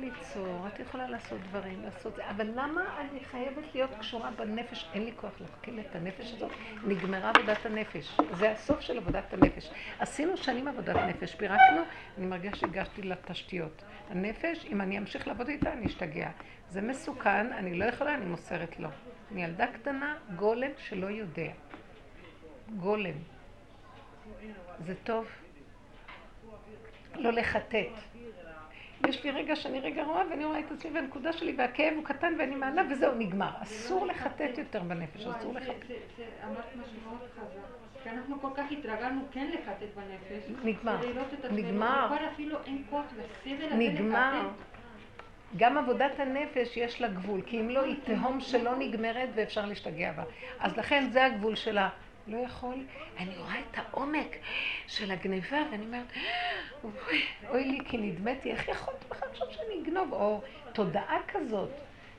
ליצור, את יכולה לעשות דברים, לעשות זה, אבל למה אני חייבת להיות קשורה בנפש? אין לי כוח להחכיל את הנפש הזאת. נגמרה עבודת הנפש. זה הסוף של עבודת הנפש. עשינו שנים עבודת נפש, פירקנו, אני מרגישה שהגשתי לתשתיות. הנפש, אם אני אמשיך לעבוד איתה, אני אשתגע. זה מסוכן, אני לא יכולה, אני מוסרת לו. אני ילדה קטנה, גולם שלא יודע. גולם. זה טוב. לא לחטט. יש לי רגע שאני רגע רואה ואני רואה את עצמי והנקודה שלי והכאב הוא קטן ואני מעלה וזהו, נגמר. אסור לחטט יותר בנפש, אסור לחטט. אמרת משהו מאוד חזק. כי אנחנו כל כך התרגלנו כן לחטט בנפש. נגמר. נגמר. כבר אפילו אין כוח לסבל הזה נגמר. גם עבודת הנפש יש לה גבול, כי אם לא, היא תהום שלא נגמרת ואפשר להשתגע בה. אז לכן זה הגבול שלה. לא יכול, אני רואה את העומק של הגניבה, ואני אומרת, אוי, אוי לי, כי נדמתי, איך יכולת בכלל לחשוב שאני אגנוב? או תודעה כזאת.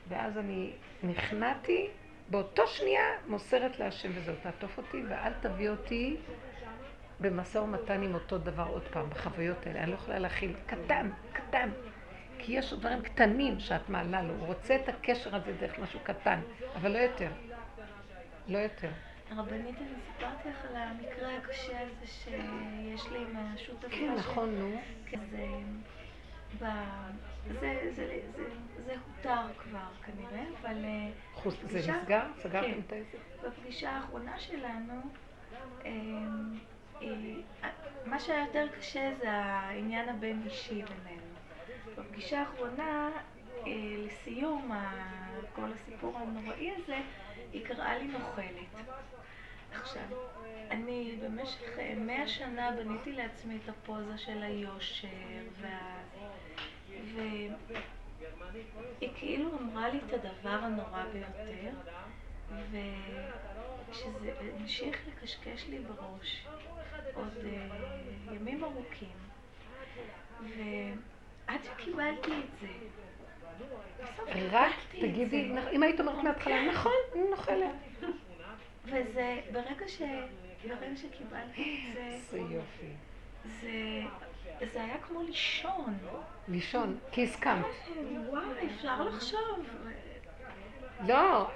ואז אני נכנעתי, באותו שנייה מוסרת להשם וזהו, תעטוף אותי ואל תביא אותי במשא ומתן עם אותו דבר עוד פעם, בחוויות האלה. אני לא יכולה להכיל, קטן, קטן. כי יש דברים קטנים שאת מעלה לו, הוא רוצה את הקשר הזה דרך משהו קטן, אבל לא יותר. לא יותר. רבנית, אני סיפרתי לך על המקרה הקשה הזה שיש לי עם השותפה כן, נכון, נו. כן, זה... ב... זה, זה, זה, זה הותר כבר כנראה, אבל... אה, זה נסגר? סגרתם כן. את העסק? בפגישה האחרונה שלנו, אמ, מה שהיה יותר קשה זה העניין הבין-אישי בינינו. בפגישה האחרונה, אה, לסיום כל הסיפור הנוראי הזה, היא קראה לי נוכלת. עכשיו, אני במשך אה, מאה שנה בניתי לעצמי את הפוזה של היושר, וה... והיא כאילו אמרה לי את הדבר הנורא ביותר, וכשזה המשיך לקשקש לי בראש עוד uh, ימים ארוכים, ועד שקיבלתי את זה, רק תגידי, אם היית אומרת מההתחלה, נכון, אני נוכלת. וזה, ברגע ש... ברגע שקיבלתי את זה... זה יופי. זה... זה היה כמו לישון. לישון, כי הסכמת. וואי, אפשר לחשוב. לא,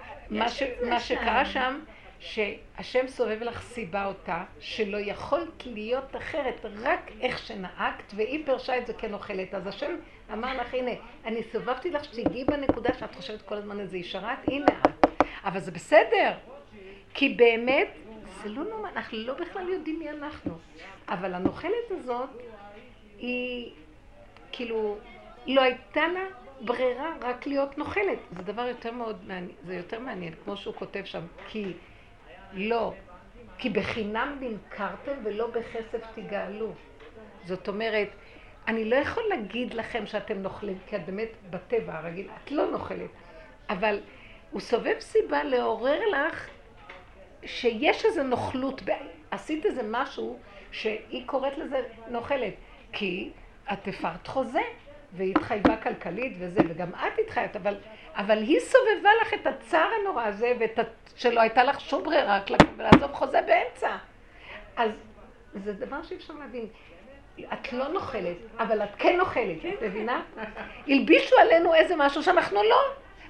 מה שקרה שם, שהשם סובב לך סיבה אותה, שלא יכולת להיות אחרת, רק איך שנהגת, והיא פרשה את זה כנוכלת. אז השם אמר לך, הנה, אני סובבתי לך שתגיעי בנקודה שאת חושבת כל הזמן איזה ישרת, הנה את. אבל זה בסדר, כי באמת, זה לא נורא, אנחנו לא בכלל יודעים מי אנחנו. אבל הנוכלת הזאת, היא כאילו, לא הייתה לה ברירה רק להיות נוכלת. זה דבר יותר מאוד מעניין, זה יותר מעניין, כמו שהוא כותב שם, כי לא, כי בחינם נמכרתם ולא בכסף תגאלו. זאת אומרת, אני לא יכול להגיד לכם שאתם נוכלים, כי את באמת בטבע הרגיל, את לא נוכלת, אבל הוא סובב סיבה לעורר לך שיש איזו נוכלות, עשית איזה משהו שהיא קוראת לזה נוכלת, כי את הפרת חוזה, והיא התחייבה כלכלית וזה, וגם את התחייבת, אבל, אבל היא סובבה לך את הצער הנורא הזה, ואת, שלא הייתה לך שום ברירה רק לקום ולעזוב חוזה באמצע. אז זה דבר שאי אפשר להבין. את לא נוכלת, אבל את כן נוכלת, את מבינה? הלבישו עלינו איזה משהו שאנחנו לא.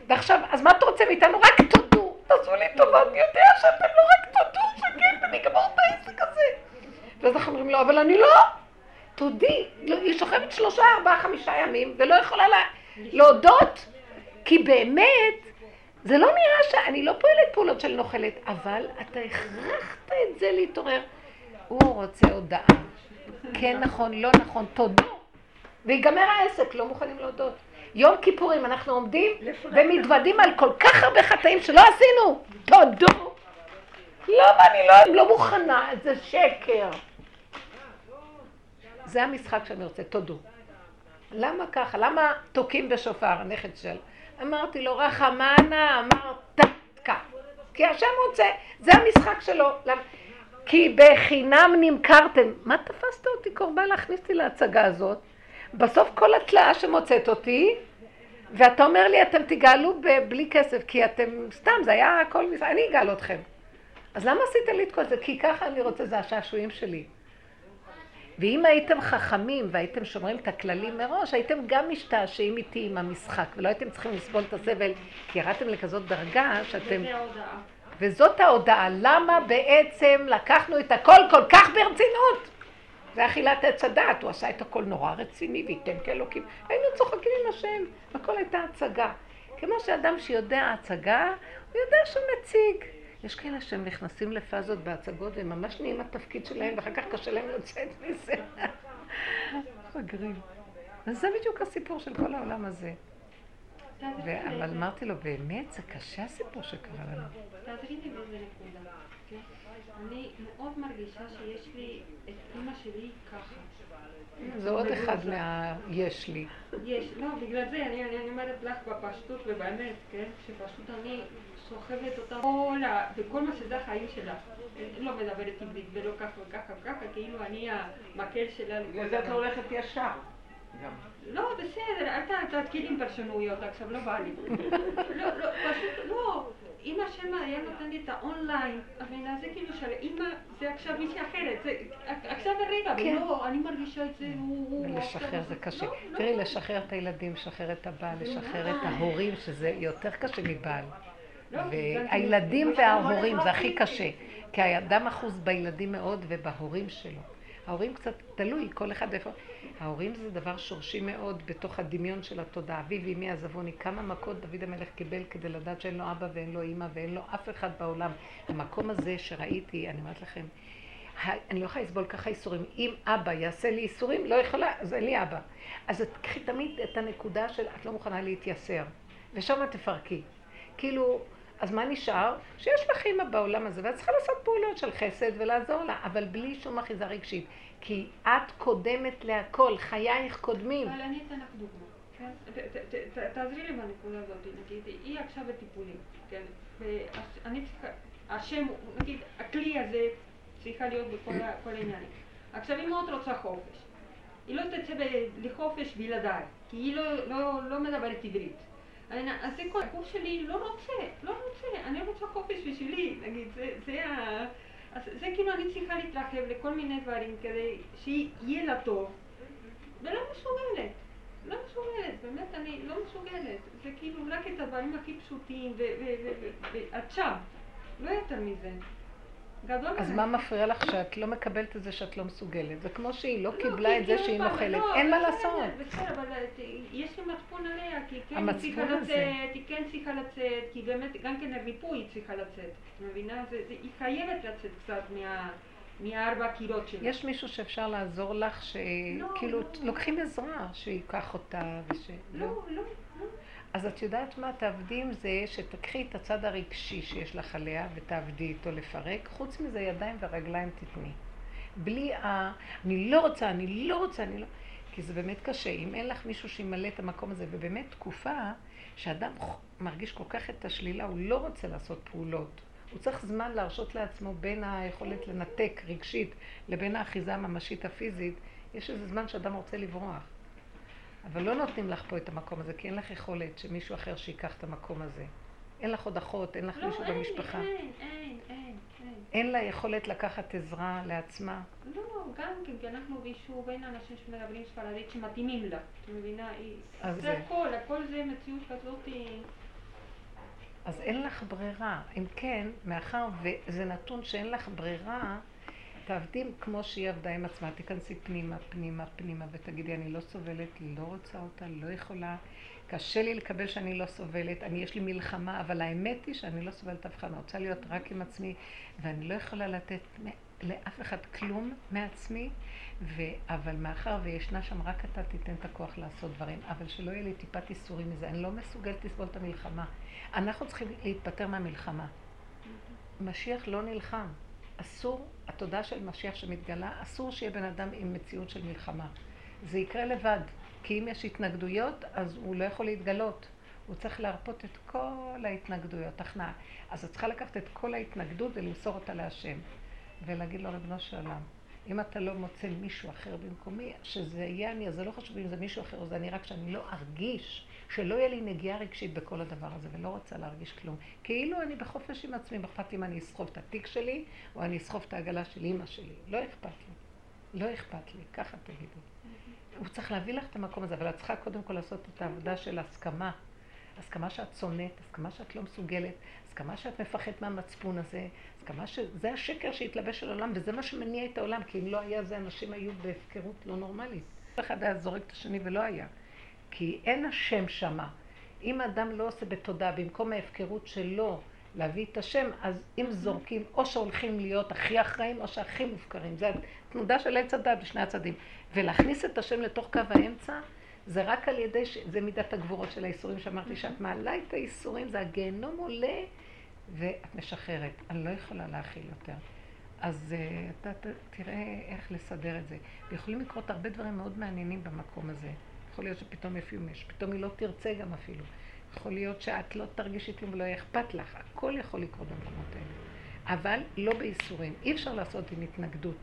ועכשיו, אז מה אתה רוצה מאיתנו? רק תודו. תעשו לי טובה, אני יודע שאתם לא רק תודו, שכן, אגמור את העסק הזה. ואז אנחנו אומרים לו, אבל אני לא. תודי, לא, היא שוכבת שלושה, ארבעה, חמישה ימים, ולא יכולה לה, להודות, כי באמת, זה לא נראה שאני לא פועלת פעולות של נוכלת, אבל אתה הכרחת את זה להתעורר. הוא רוצה הודעה. כן נכון, לא נכון, תודו. ויגמר העסק, לא מוכנים להודות. יום כיפורים אנחנו עומדים ומתוודים על כל כך הרבה חטאים שלא עשינו. תודו. למה אני לא, לא מוכנה? זה שקר. זה המשחק שאני רוצה, תודו. למה ככה? למה תוקעים בשופר, הנכד של? אמרתי לו, רחמנה, אמרת תקע. כי השם רוצה, זה המשחק שלו. כי בחינם נמכרתם. מה תפסת אותי קורבן להכניס אותי להצגה הזאת? בסוף כל התלאה שמוצאת אותי, ואתה אומר לי, אתם תגאלו בלי כסף, כי אתם, סתם, זה היה הכל, אני אגאל אתכם. אז למה עשית לי את כל זה? כי ככה אני רוצה, זה השעשועים שלי. ואם הייתם חכמים והייתם שומרים את הכללים מראש, הייתם גם משתעשעים איתי עם המשחק, ולא הייתם צריכים לסבול את הסבל, כי ירדתם לכזאת דרגה שאתם... וזאת ההודעה. למה בעצם לקחנו את הכל כל כך ברצינות? זה אכילת עץ הדעת, הוא עשה את הכל נורא רציני וייתן כאלוקים. היינו צוחקים עם השם, הכל הייתה הצגה. כמו שאדם שיודע הצגה, הוא יודע שהוא נציג. יש כאלה שהם נכנסים לפאזות בהצגות והם ממש נהיים התפקיד שלהם ואחר כך קשה להם לצאת מזה. מגרים. אז זה בדיוק הסיפור של כל העולם הזה. אבל אמרתי לו, באמת, זה קשה הסיפור שקרה לנו. תעזרי לי באיזה נקודה. כן? אני מאוד מרגישה שיש לי את אימא שלי ככה. זה עוד אחד מה-יש לי. יש, לא, בגלל זה אני אומרת לך בפשטות ובאמת, כן? שפשוט אני סוחבת אותה כל ה... וכל מה שזה החיים שלה. לא מדברת עברית ולא ככה וככה וככה, כאילו אני המקל שלה. בגלל זה את הולכת ישר. לא, בסדר, אל תתחיל עם פרשנויות, עכשיו לא בא לי. לא, לא, פשוט לא. אם השם היה נותן לי את האונליין, מבינה, זה כאילו של אימא, זה עכשיו מישהי אחרת, זה עכשיו הרגע, כן. ולא, אני מרגישה את זה, הוא... לשחרר זה קשה. לא, לא. תראי, לשחרר את הילדים, לשחרר את הבעל, לשחרר את ההורים, שזה יותר קשה מבעל. לא, והילדים וההורים זה הכי קשה, כי האדם אחוז בילדים מאוד ובהורים שלו. ההורים קצת תלוי, כל אחד איפה... ההורים זה דבר שורשי מאוד בתוך הדמיון של התודעה. אבי ואמי עזבוני, כמה מכות דוד המלך קיבל כדי לדעת שאין לו אבא ואין לו אימא ואין לו אף אחד בעולם. המקום הזה שראיתי, אני אומרת לכם, אני לא יכולה לסבול ככה איסורים. אם אבא יעשה לי איסורים, לא יכולה, אז אין לי אבא. אז קחי תמיד את הנקודה של את לא מוכנה להתייסר, ושם תפרקי. כאילו, אז מה נשאר? שיש לך אימא בעולם הזה, ואת צריכה לעשות פעולות של חסד ולעזור לה, אבל בלי שום אחיזה רגשית. כי את קודמת להכל, חייך קודמים. אבל אני אתן לך דוגמא, כן? תעזרי לי בנקודה הזאת, נגיד, היא עכשיו בטיפולים, כן? ואני צריכה, השם, נגיד, הכלי הזה צריכה להיות בכל העניינים. עכשיו, היא מאוד רוצה חופש. היא לא תצא לחופש בלעדיי, כי היא לא, לא, לא מדברת עברית. כל, הגוף שלי לא רוצה, לא רוצה, אני רוצה חופש בשבילי, נגיד, זה, זה ה... אז זה כאילו אני צריכה להתרחב לכל מיני דברים כדי שיהיה לה טוב, ולא מסוגלת. לא מסוגלת, באמת אני לא מסוגלת. זה כאילו רק את הדברים הכי פשוטים, שם, לא יותר מזה. גדול אז עליי. מה מפריע לך שאת לא מקבלת את זה שאת לא מסוגלת? זה כמו שהיא לא לא, קיבלה את זה שהיא נוכלת. לא, אין מה לעשות. בסדר, אבל אה, יש לי מצפון עליה, כי כן צריכה. לצאת, היא כן צריכה לצאת, כי באמת גם כן הריפוי היא צריכה לצאת. את מבינה? היא חייבת לצאת קצת מה- מהארבע קירות שלה. יש מישהו שאפשר לעזור לך, שכאילו לא. לוקחים עזרה, שייקח אותה וש... לא, לא, לא. אז את יודעת מה? תעבדי עם זה, שתקחי את הצד הרגשי שיש לך עליה ותעבדי איתו לפרק. חוץ מזה, ידיים ורגליים תתני. בלי ה... אני לא רוצה, אני לא רוצה, אני לא... כי זה באמת קשה. אם אין לך מישהו שימלא את המקום הזה, ובאמת תקופה שאדם מרגיש כל כך את השלילה, הוא לא רוצה לעשות פעולות. הוא צריך זמן להרשות לעצמו בין היכולת לנתק רגשית לבין האחיזה הממשית הפיזית. יש איזה זמן שאדם רוצה לברוח. אבל לא נותנים לך פה את המקום הזה, כי אין לך יכולת שמישהו אחר שיקח את המקום הזה. אין לך עוד אחות, אין לך לא, מישהו אין, במשפחה. אין, אין, אין, אין. אין לה יכולת לקחת עזרה לעצמה. לא, גם כן, כי אנחנו ביישוב, אין אנשים שמדברים ספרדית שמתאימים לה. את מבינה? זה זה- הכל, הכל זה מציאות כזאת. אז אין לך ברירה. אם כן, מאחר וזה נתון שאין לך ברירה, תעבדי כמו שהיא עבדה עם עצמה. תיכנסי פנימה, פנימה, פנימה, ותגידי, אני לא סובלת, לא רוצה אותה, לא יכולה. קשה לי לקבל שאני לא סובלת, אני יש לי מלחמה, אבל האמת היא שאני לא סובלת אף אחד, אני רוצה להיות רק עם עצמי, ואני לא יכולה לתת לאף אחד כלום מעצמי, ו... אבל מאחר וישנה שם, רק אתה תיתן את הכוח לעשות דברים, אבל שלא יהיה לי טיפת איסורים מזה, אני לא מסוגלת לסבול את המלחמה. אנחנו צריכים להיפטר מהמלחמה. משיח לא נלחם. אסור, התודעה של משיח שמתגלה, אסור שיהיה בן אדם עם מציאות של מלחמה. זה יקרה לבד, כי אם יש התנגדויות, אז הוא לא יכול להתגלות. הוא צריך להרפות את כל ההתנגדויות, הכנעה. אז את צריכה לקחת את כל ההתנגדות ולמסור אותה להשם. ולהגיד לו, ריבונו של עולם, אם אתה לא מוצא מישהו אחר במקומי, שזה יהיה אני, אז זה לא חשוב אם זה מישהו אחר או זה אני, רק שאני לא ארגיש, שלא יהיה לי נגיעה רגשית בכל הדבר הזה, ולא רוצה להרגיש כלום. כאילו אני בחופש עם עצמי, אכפת אם אני אסחוב את התיק שלי, או אני אסחוב את העגלה של אימא שלי. לא אכפת לי. לא אכפת לי, ככה תגידי. הוא צריך להביא לך את המקום הזה, אבל את צריכה קודם כל לעשות את העבודה של הסכמה. הסכמה שאת שונאת, הסכמה שאת לא מסוגלת, הסכמה שאת מפחדת מהמצפון הזה, הסכמה שזה השקר שהתלבש על העולם, וזה מה שמניע את העולם, כי אם לא היה זה, אנשים היו בהפקרות לא נורמלית. אחד היה זורק את השני ולא היה. כי אין השם שמה. אם אדם לא עושה בתודעה, במקום ההפקרות שלו להביא את השם, אז אם זורקים, או שהולכים להיות הכי אחראים, או שהכי מופקרים. זה התנודה של עץ הדת בשני הצדדים. ולהכניס את השם לתוך קו האמצע, זה רק על ידי, ש... זה מידת הגבורות של האיסורים שאמרתי, שאת מעלה את האיסורים, זה הגיהנום עולה, ואת משחררת. אני לא יכולה להכיל יותר. אז uh, אתה תראה איך לסדר את זה. ויכולים לקרות הרבה דברים מאוד מעניינים במקום הזה. יכול להיות שפתאום יפיומש, פתאום היא לא תרצה גם אפילו. יכול להיות שאת לא תרגישי כלום ולא יהיה אכפת לך. הכל יכול לקרות במקומות האלה. אבל לא בייסורים. אי אפשר לעשות עם התנגדות.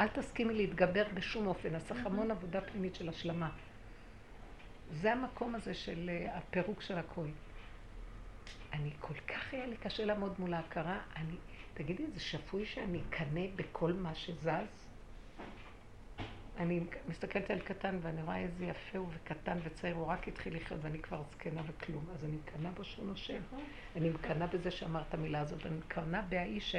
אל תסכימי להתגבר בשום אופן. אז צריך המון עבודה פנימית של השלמה. זה המקום הזה של אה, הפירוק של הכל. אני כל כך היה לי קשה לעמוד מול ההכרה, אני, תגידי, זה שפוי שאני אקנא בכל מה שזז? אני מסתכלת על קטן ואני רואה איזה יפה הוא וקטן וצעיר, הוא רק התחיל לחיות ואני כבר זקנה וכלום, אז אני מקנאה בו שהוא נושם. אני מקנאה בזה שאמר את המילה הזאת, אני מקנאה בהאיש ש...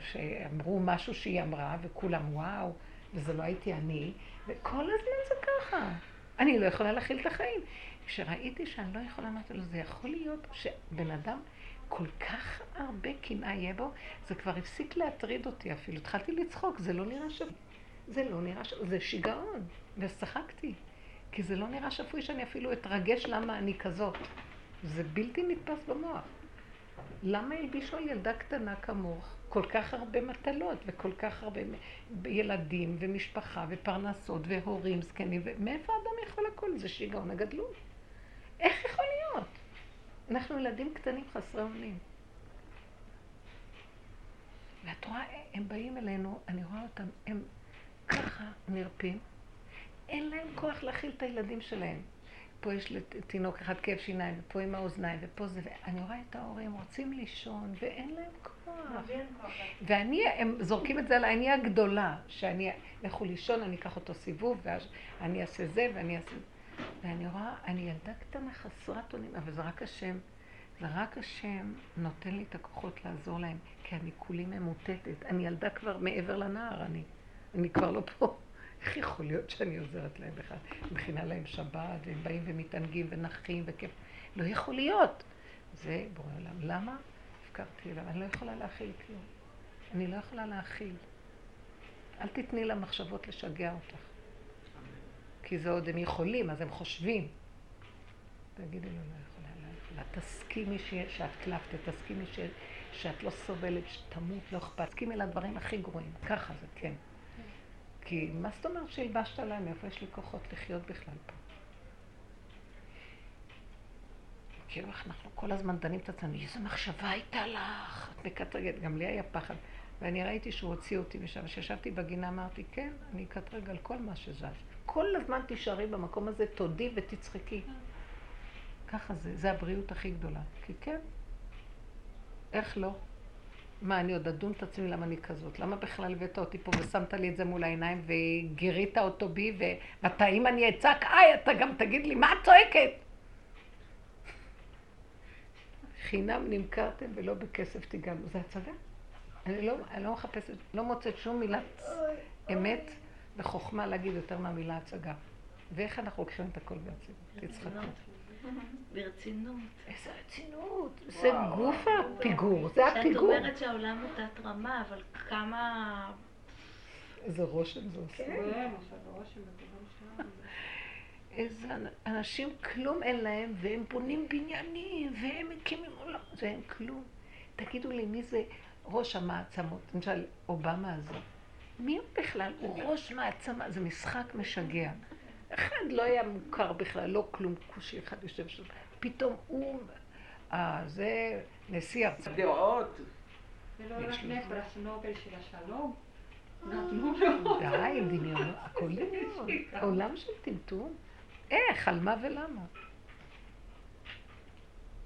שאמרו משהו שהיא אמרה וכולם וואו, וזה לא הייתי אני, וכל הזמן זה ככה. אני לא יכולה להכיל את החיים. כשראיתי שאני לא יכולה, אמרתי לו, זה יכול להיות שבן אדם כל כך הרבה קנאה יהיה בו, זה כבר הפסיק להטריד אותי אפילו. התחלתי לצחוק, זה לא נראה שפוי. זה לא נראה שפוי, זה שיגעון. וצחקתי. כי זה לא נראה שפוי שאני אפילו אתרגש למה אני כזאת. זה בלתי נתפס במוח. למה הלבישו על ילדה קטנה כמוך כל כך הרבה מטלות וכל כך הרבה ילדים ומשפחה ופרנסות והורים זקנים, ומאיפה האדם יכול הכל? זה שיגעון הגדלות. איך יכול להיות? אנחנו ילדים קטנים חסרי אונים. ואת רואה, הם באים אלינו, אני רואה אותם, הם ככה נרפים, אין להם כוח להכיל את הילדים שלהם. פה יש לתינוק אחד כאב שיניים, ופה עם האוזניים, ופה זה, ואני רואה את ההורים רוצים לישון, ואין להם כוח. ואני, הם זורקים את זה על העני הגדולה, שאני, לכו לישון, אני אקח אותו סיבוב, ואני אעשה זה, ואני אעשה... ואני רואה, אני ילדה קטנה חסרת אונים, אבל זה רק השם. זה רק השם נותן לי את הכוחות לעזור להם, כי אני כולי ממוטטת. אני ילדה כבר מעבר לנער, אני, אני כבר לא פה. איך יכול להיות שאני עוזרת להם בכלל? מכינה להם שבת, והם באים ומתענגים ונחים וכיף. לא יכול להיות. זה בורא עולם. למה? הפקרתי אליו. אני לא יכולה להכיל כלום. אני לא יכולה להכיל. אל תתני למחשבות לשגע אותך. כי זה עוד הם יכולים, אז הם חושבים. תגידי לו, לא יכולה, לא יכולה. תסכימי שאת קלפת, תסכימי. שאת לא סובלת, שתמות, לא אכפת. תסכימי לדברים הכי גרועים. ככה זה, כן. כי מה זאת אומרת שהלבשת עליי? מאיפה יש לי כוחות לחיות בכלל פה? כאילו אנחנו כל הזמן דנים את עצמנו, איזה מחשבה הייתה לך? את מקטרגת, גם לי היה פחד. ואני ראיתי שהוא הוציא אותי משם. כשישבתי בגינה אמרתי, כן, אני אקטרג על כל מה שזז. כל הזמן תישארי במקום הזה, תודי ותצחקי. ככה זה, זה הבריאות הכי גדולה. כי כן, איך לא? מה, אני עוד אדון את עצמי למה אני כזאת? למה בכלל הבאת אותי פה ושמת לי את זה מול העיניים וגירית אותו בי ואתה, אם אני אצעק, איי, אתה גם תגיד לי, מה את צועקת? חינם נמכרתם ולא בכסף תיגענו. זה הצגה. אני לא, אני לא מחפשת, לא מוצאת שום מילת אמת וחוכמה להגיד יותר מהמילה הצגה. ואיך אנחנו לוקחים את הכל ברצינות? תצחקו. ברצינות. איזה רצינות. זה גוף הפיגור, זה הפיגור. שאת אומרת שהעולם הוא תת רמה, אבל כמה... איזה רושם זה עושה. כן, איזה אנשים כלום אין להם, והם בונים בניינים, והם מקימים עולם, זה אין כלום. תגידו לי, מי זה ראש המעצמות? למשל, אובמה הזה. מי הוא בכלל? הוא ראש מעצמה, זה משחק משגע. אחד לא היה מוכר בכלל, לא כלום, כושי אחד יושב שם. פתאום הוא, אה, זה נשיא ארצות. דעות. ולא נתנה פרס נובל של השלום? די, דמיון, הכל דמיון. עולם של טמטום. איך, על מה ולמה?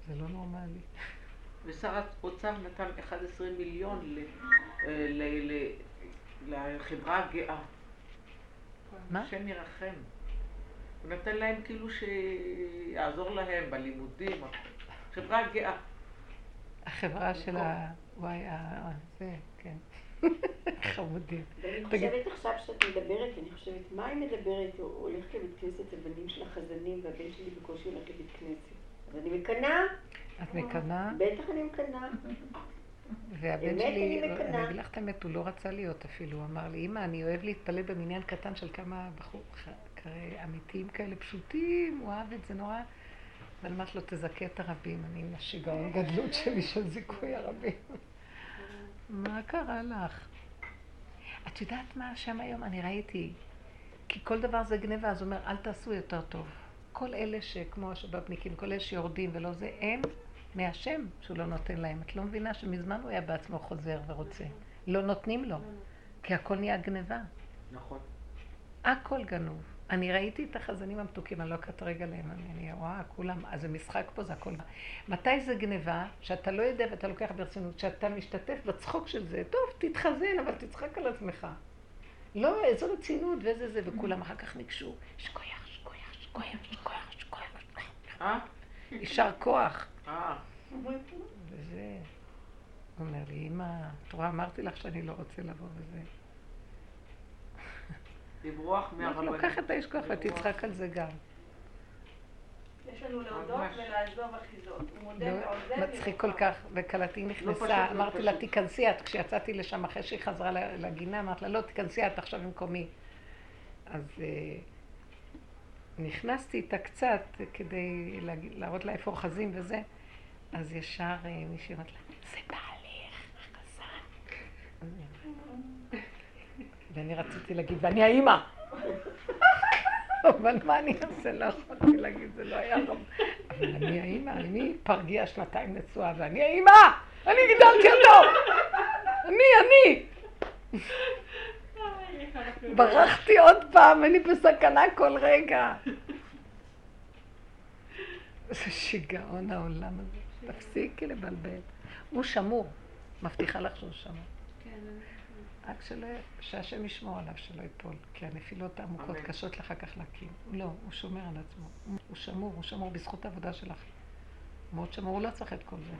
זה לא נורמלי. ושר האוצר נתן 11 מיליון אה, לחברה הגאה. מה? השם ירחם. הוא נתן להם כאילו שיעזור להם בלימודים. חברה גאה. החברה של ה... וואי, ה... זה, כן. חמודים. ואני תגיד. חושבת עכשיו שאת מדברת, אני חושבת, מה היא מדברת? הוא הולך לבית כנסת, הבנים של החזנים, והבן שלי בקושי הולך לבית כנסת. אז אני מקנאה, את מקנאה, בטח אני מקנאה. והבן באמת שלי, אני מקנאה. אני אגיד לך את האמת, הוא לא רצה להיות אפילו. הוא אמר לי, אמא, אני אוהב להתפלל במניין קטן של כמה בחור, אמיתיים כאלה פשוטים, הוא אהב את זה נורא. אבל אמרתי לו, תזכה את הרבים, אני עם השיגעון גדלות שלי של זיכוי הרבים. מה קרה לך? את יודעת מה השם היום? אני ראיתי. כי כל דבר זה גניבה, אז הוא אומר, אל תעשו יותר טוב. כל אלה שכמו השבבניקים, כל אלה שיורדים ולא זה, הם מהשם שהוא לא נותן להם. את לא מבינה שמזמן הוא היה בעצמו חוזר ורוצה. לא נותנים לו, כי הכל נהיה גניבה. נכון. הכל גנוב. אני ראיתי את החזנים המתוקים, אני לא אקטרג עליהם, אני, אני רואה, כולם, אז זה משחק פה, זה הכל. מתי זה גניבה? שאתה לא יודע ואתה לוקח ברצינות, שאתה משתתף בצחוק של זה, טוב, תתחזן, אבל תצחק על עצמך. לא, איזו רצינות ואיזה זה, וכולם אחר כך ניגשו, שכוייח, שכוייח, שכוייח, שכוייח, שכוייח, שכוייח. אה? יישר כוח. אה. וזה, אומר לי, אמא, את רואה, אמרתי לך שאני לא רוצה לבוא וזה. לברוח מהרבנים. לוקח את האיש כוח ותצחק על זה גם. יש לנו להודות. ולעזוב אחיזות. הוא מודה ועוזב. מצחיק כל כך, וכלתי לא נכנסה, לא אמרתי לה. תיכנסי את, כשיצאתי לשם אחרי שהיא חזרה לגינה, אמרתי לה, לא, תיכנסי את עכשיו במקומי. אז אה, נכנסתי איתה קצת כדי להראות לה איפה אוחזים וזה, אז ישר אה, מישהי אמרת לה, זה בעלך, החזן. ואני רציתי להגיד, ואני האימא. אבל מה אני אעשה? לא יכולתי להגיד, זה לא היה. אבל אני האימא, אני פרגיה שנתיים נשואה, ואני האימא! אני גידלתי אותו! אני, אני! ברחתי עוד פעם, אני בסכנה כל רגע. זה שיגעון העולם הזה. תפסיקי לבלבל. הוא שמור. מבטיחה לך שהוא שמור. רק שלא, שהשם ישמור עליו שלא ייפול, כי הנפילות העמוקות. קשות לך כך להקים. לא, הוא שומר על עצמו. הוא שמור, הוא שמור בזכות העבודה שלך. למרות שאמרו, הוא לא צריך את כל זה.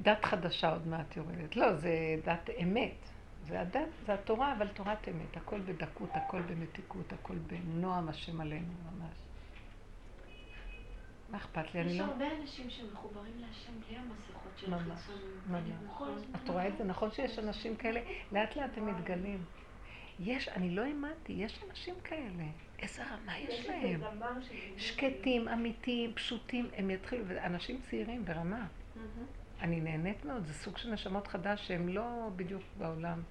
דת חדשה עוד מעט יורדת. לא, זה דת אמת. זה הדת, זה התורה, אבל תורת אמת. הכל בדקות, הכל במתיקות, הכל בנועם השם עלינו, ממש. מה אכפת לי? אני יש לא... הרבה אנשים שמחוברים להשם בלי המסכות של ממש, החיצוניות. ממש. הזמן את רואה את זה? נכון שיש אנשים כאלה? לאט לאט הם מתגלים. יש, אני לא האמנתי, יש אנשים כאלה. איזה רמה יש להם. שקטים, אמיתיים, פשוטים, הם יתחילו, ואנשים צעירים ברמה. אני נהנית מאוד, זה סוג של נשמות חדש שהם לא בדיוק בעולם.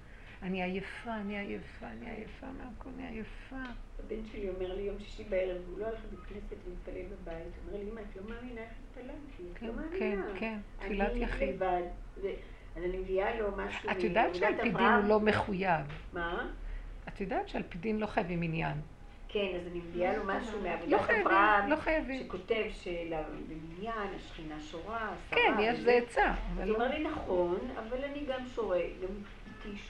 אני עייפה, אני עייפה, אני עייפה מהכל, אני עייפה. הבן שלי אומר לי יום שישי בערב, הוא לא הולך לבית כנסת להתפלל בבית. הוא אומר לי, אמא, את לא מאמינה איך התפללתי, את כן, לא כן, מאמינה. כן, תפילת אני יחיד. לבד, אז אני מביאה לו משהו את יודעת שעל פי דין. הוא לא מחויב. מה? את יודעת שעל פי דין לא חייבים עניין. כן, אז אני מביאה לו משהו לא מעבודת אברהם, לא חייבים. שכותב שבמניין השכינה שורה. כן, יש. זה עצה, אז הוא לא... אומר לי, נכון, אבל אני גם שורה, גם איתי שורה.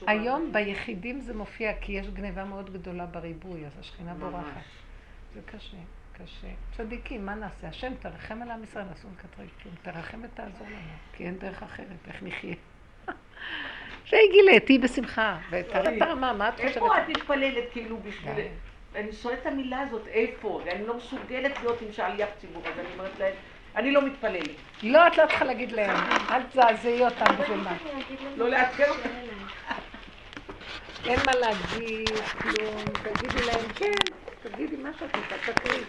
היום ביחידים זה מופיע, כי יש גניבה מאוד גדולה בריבוי, אז השכינה. בורחת. זה קשה, קשה. צדיקים, מה נעשה? השם תרחם על עם ישראל, אסור כלום. תרחם ותעזור לנו, כי אין דרך אחרת, איך נחיה? שהגילה, תהיי בשמחה, ותראה את הרמה, מה את חושבת? איפה את מתפללת כאילו בשביל... די. אני שואלת את המילה הזאת, איפה? ואני לא מסוגלת להיות עם שליח ציבור, אז אני אומרת להם, אני לא מתפללת. לא, את לא צריכה להגיד להם, אל תזעזעי אותם בשביל מה. לא לעדכן אותם. אין מה להגיד, כלום, תגידי להם כן, תגידי מה שאת רוצה, תקריא.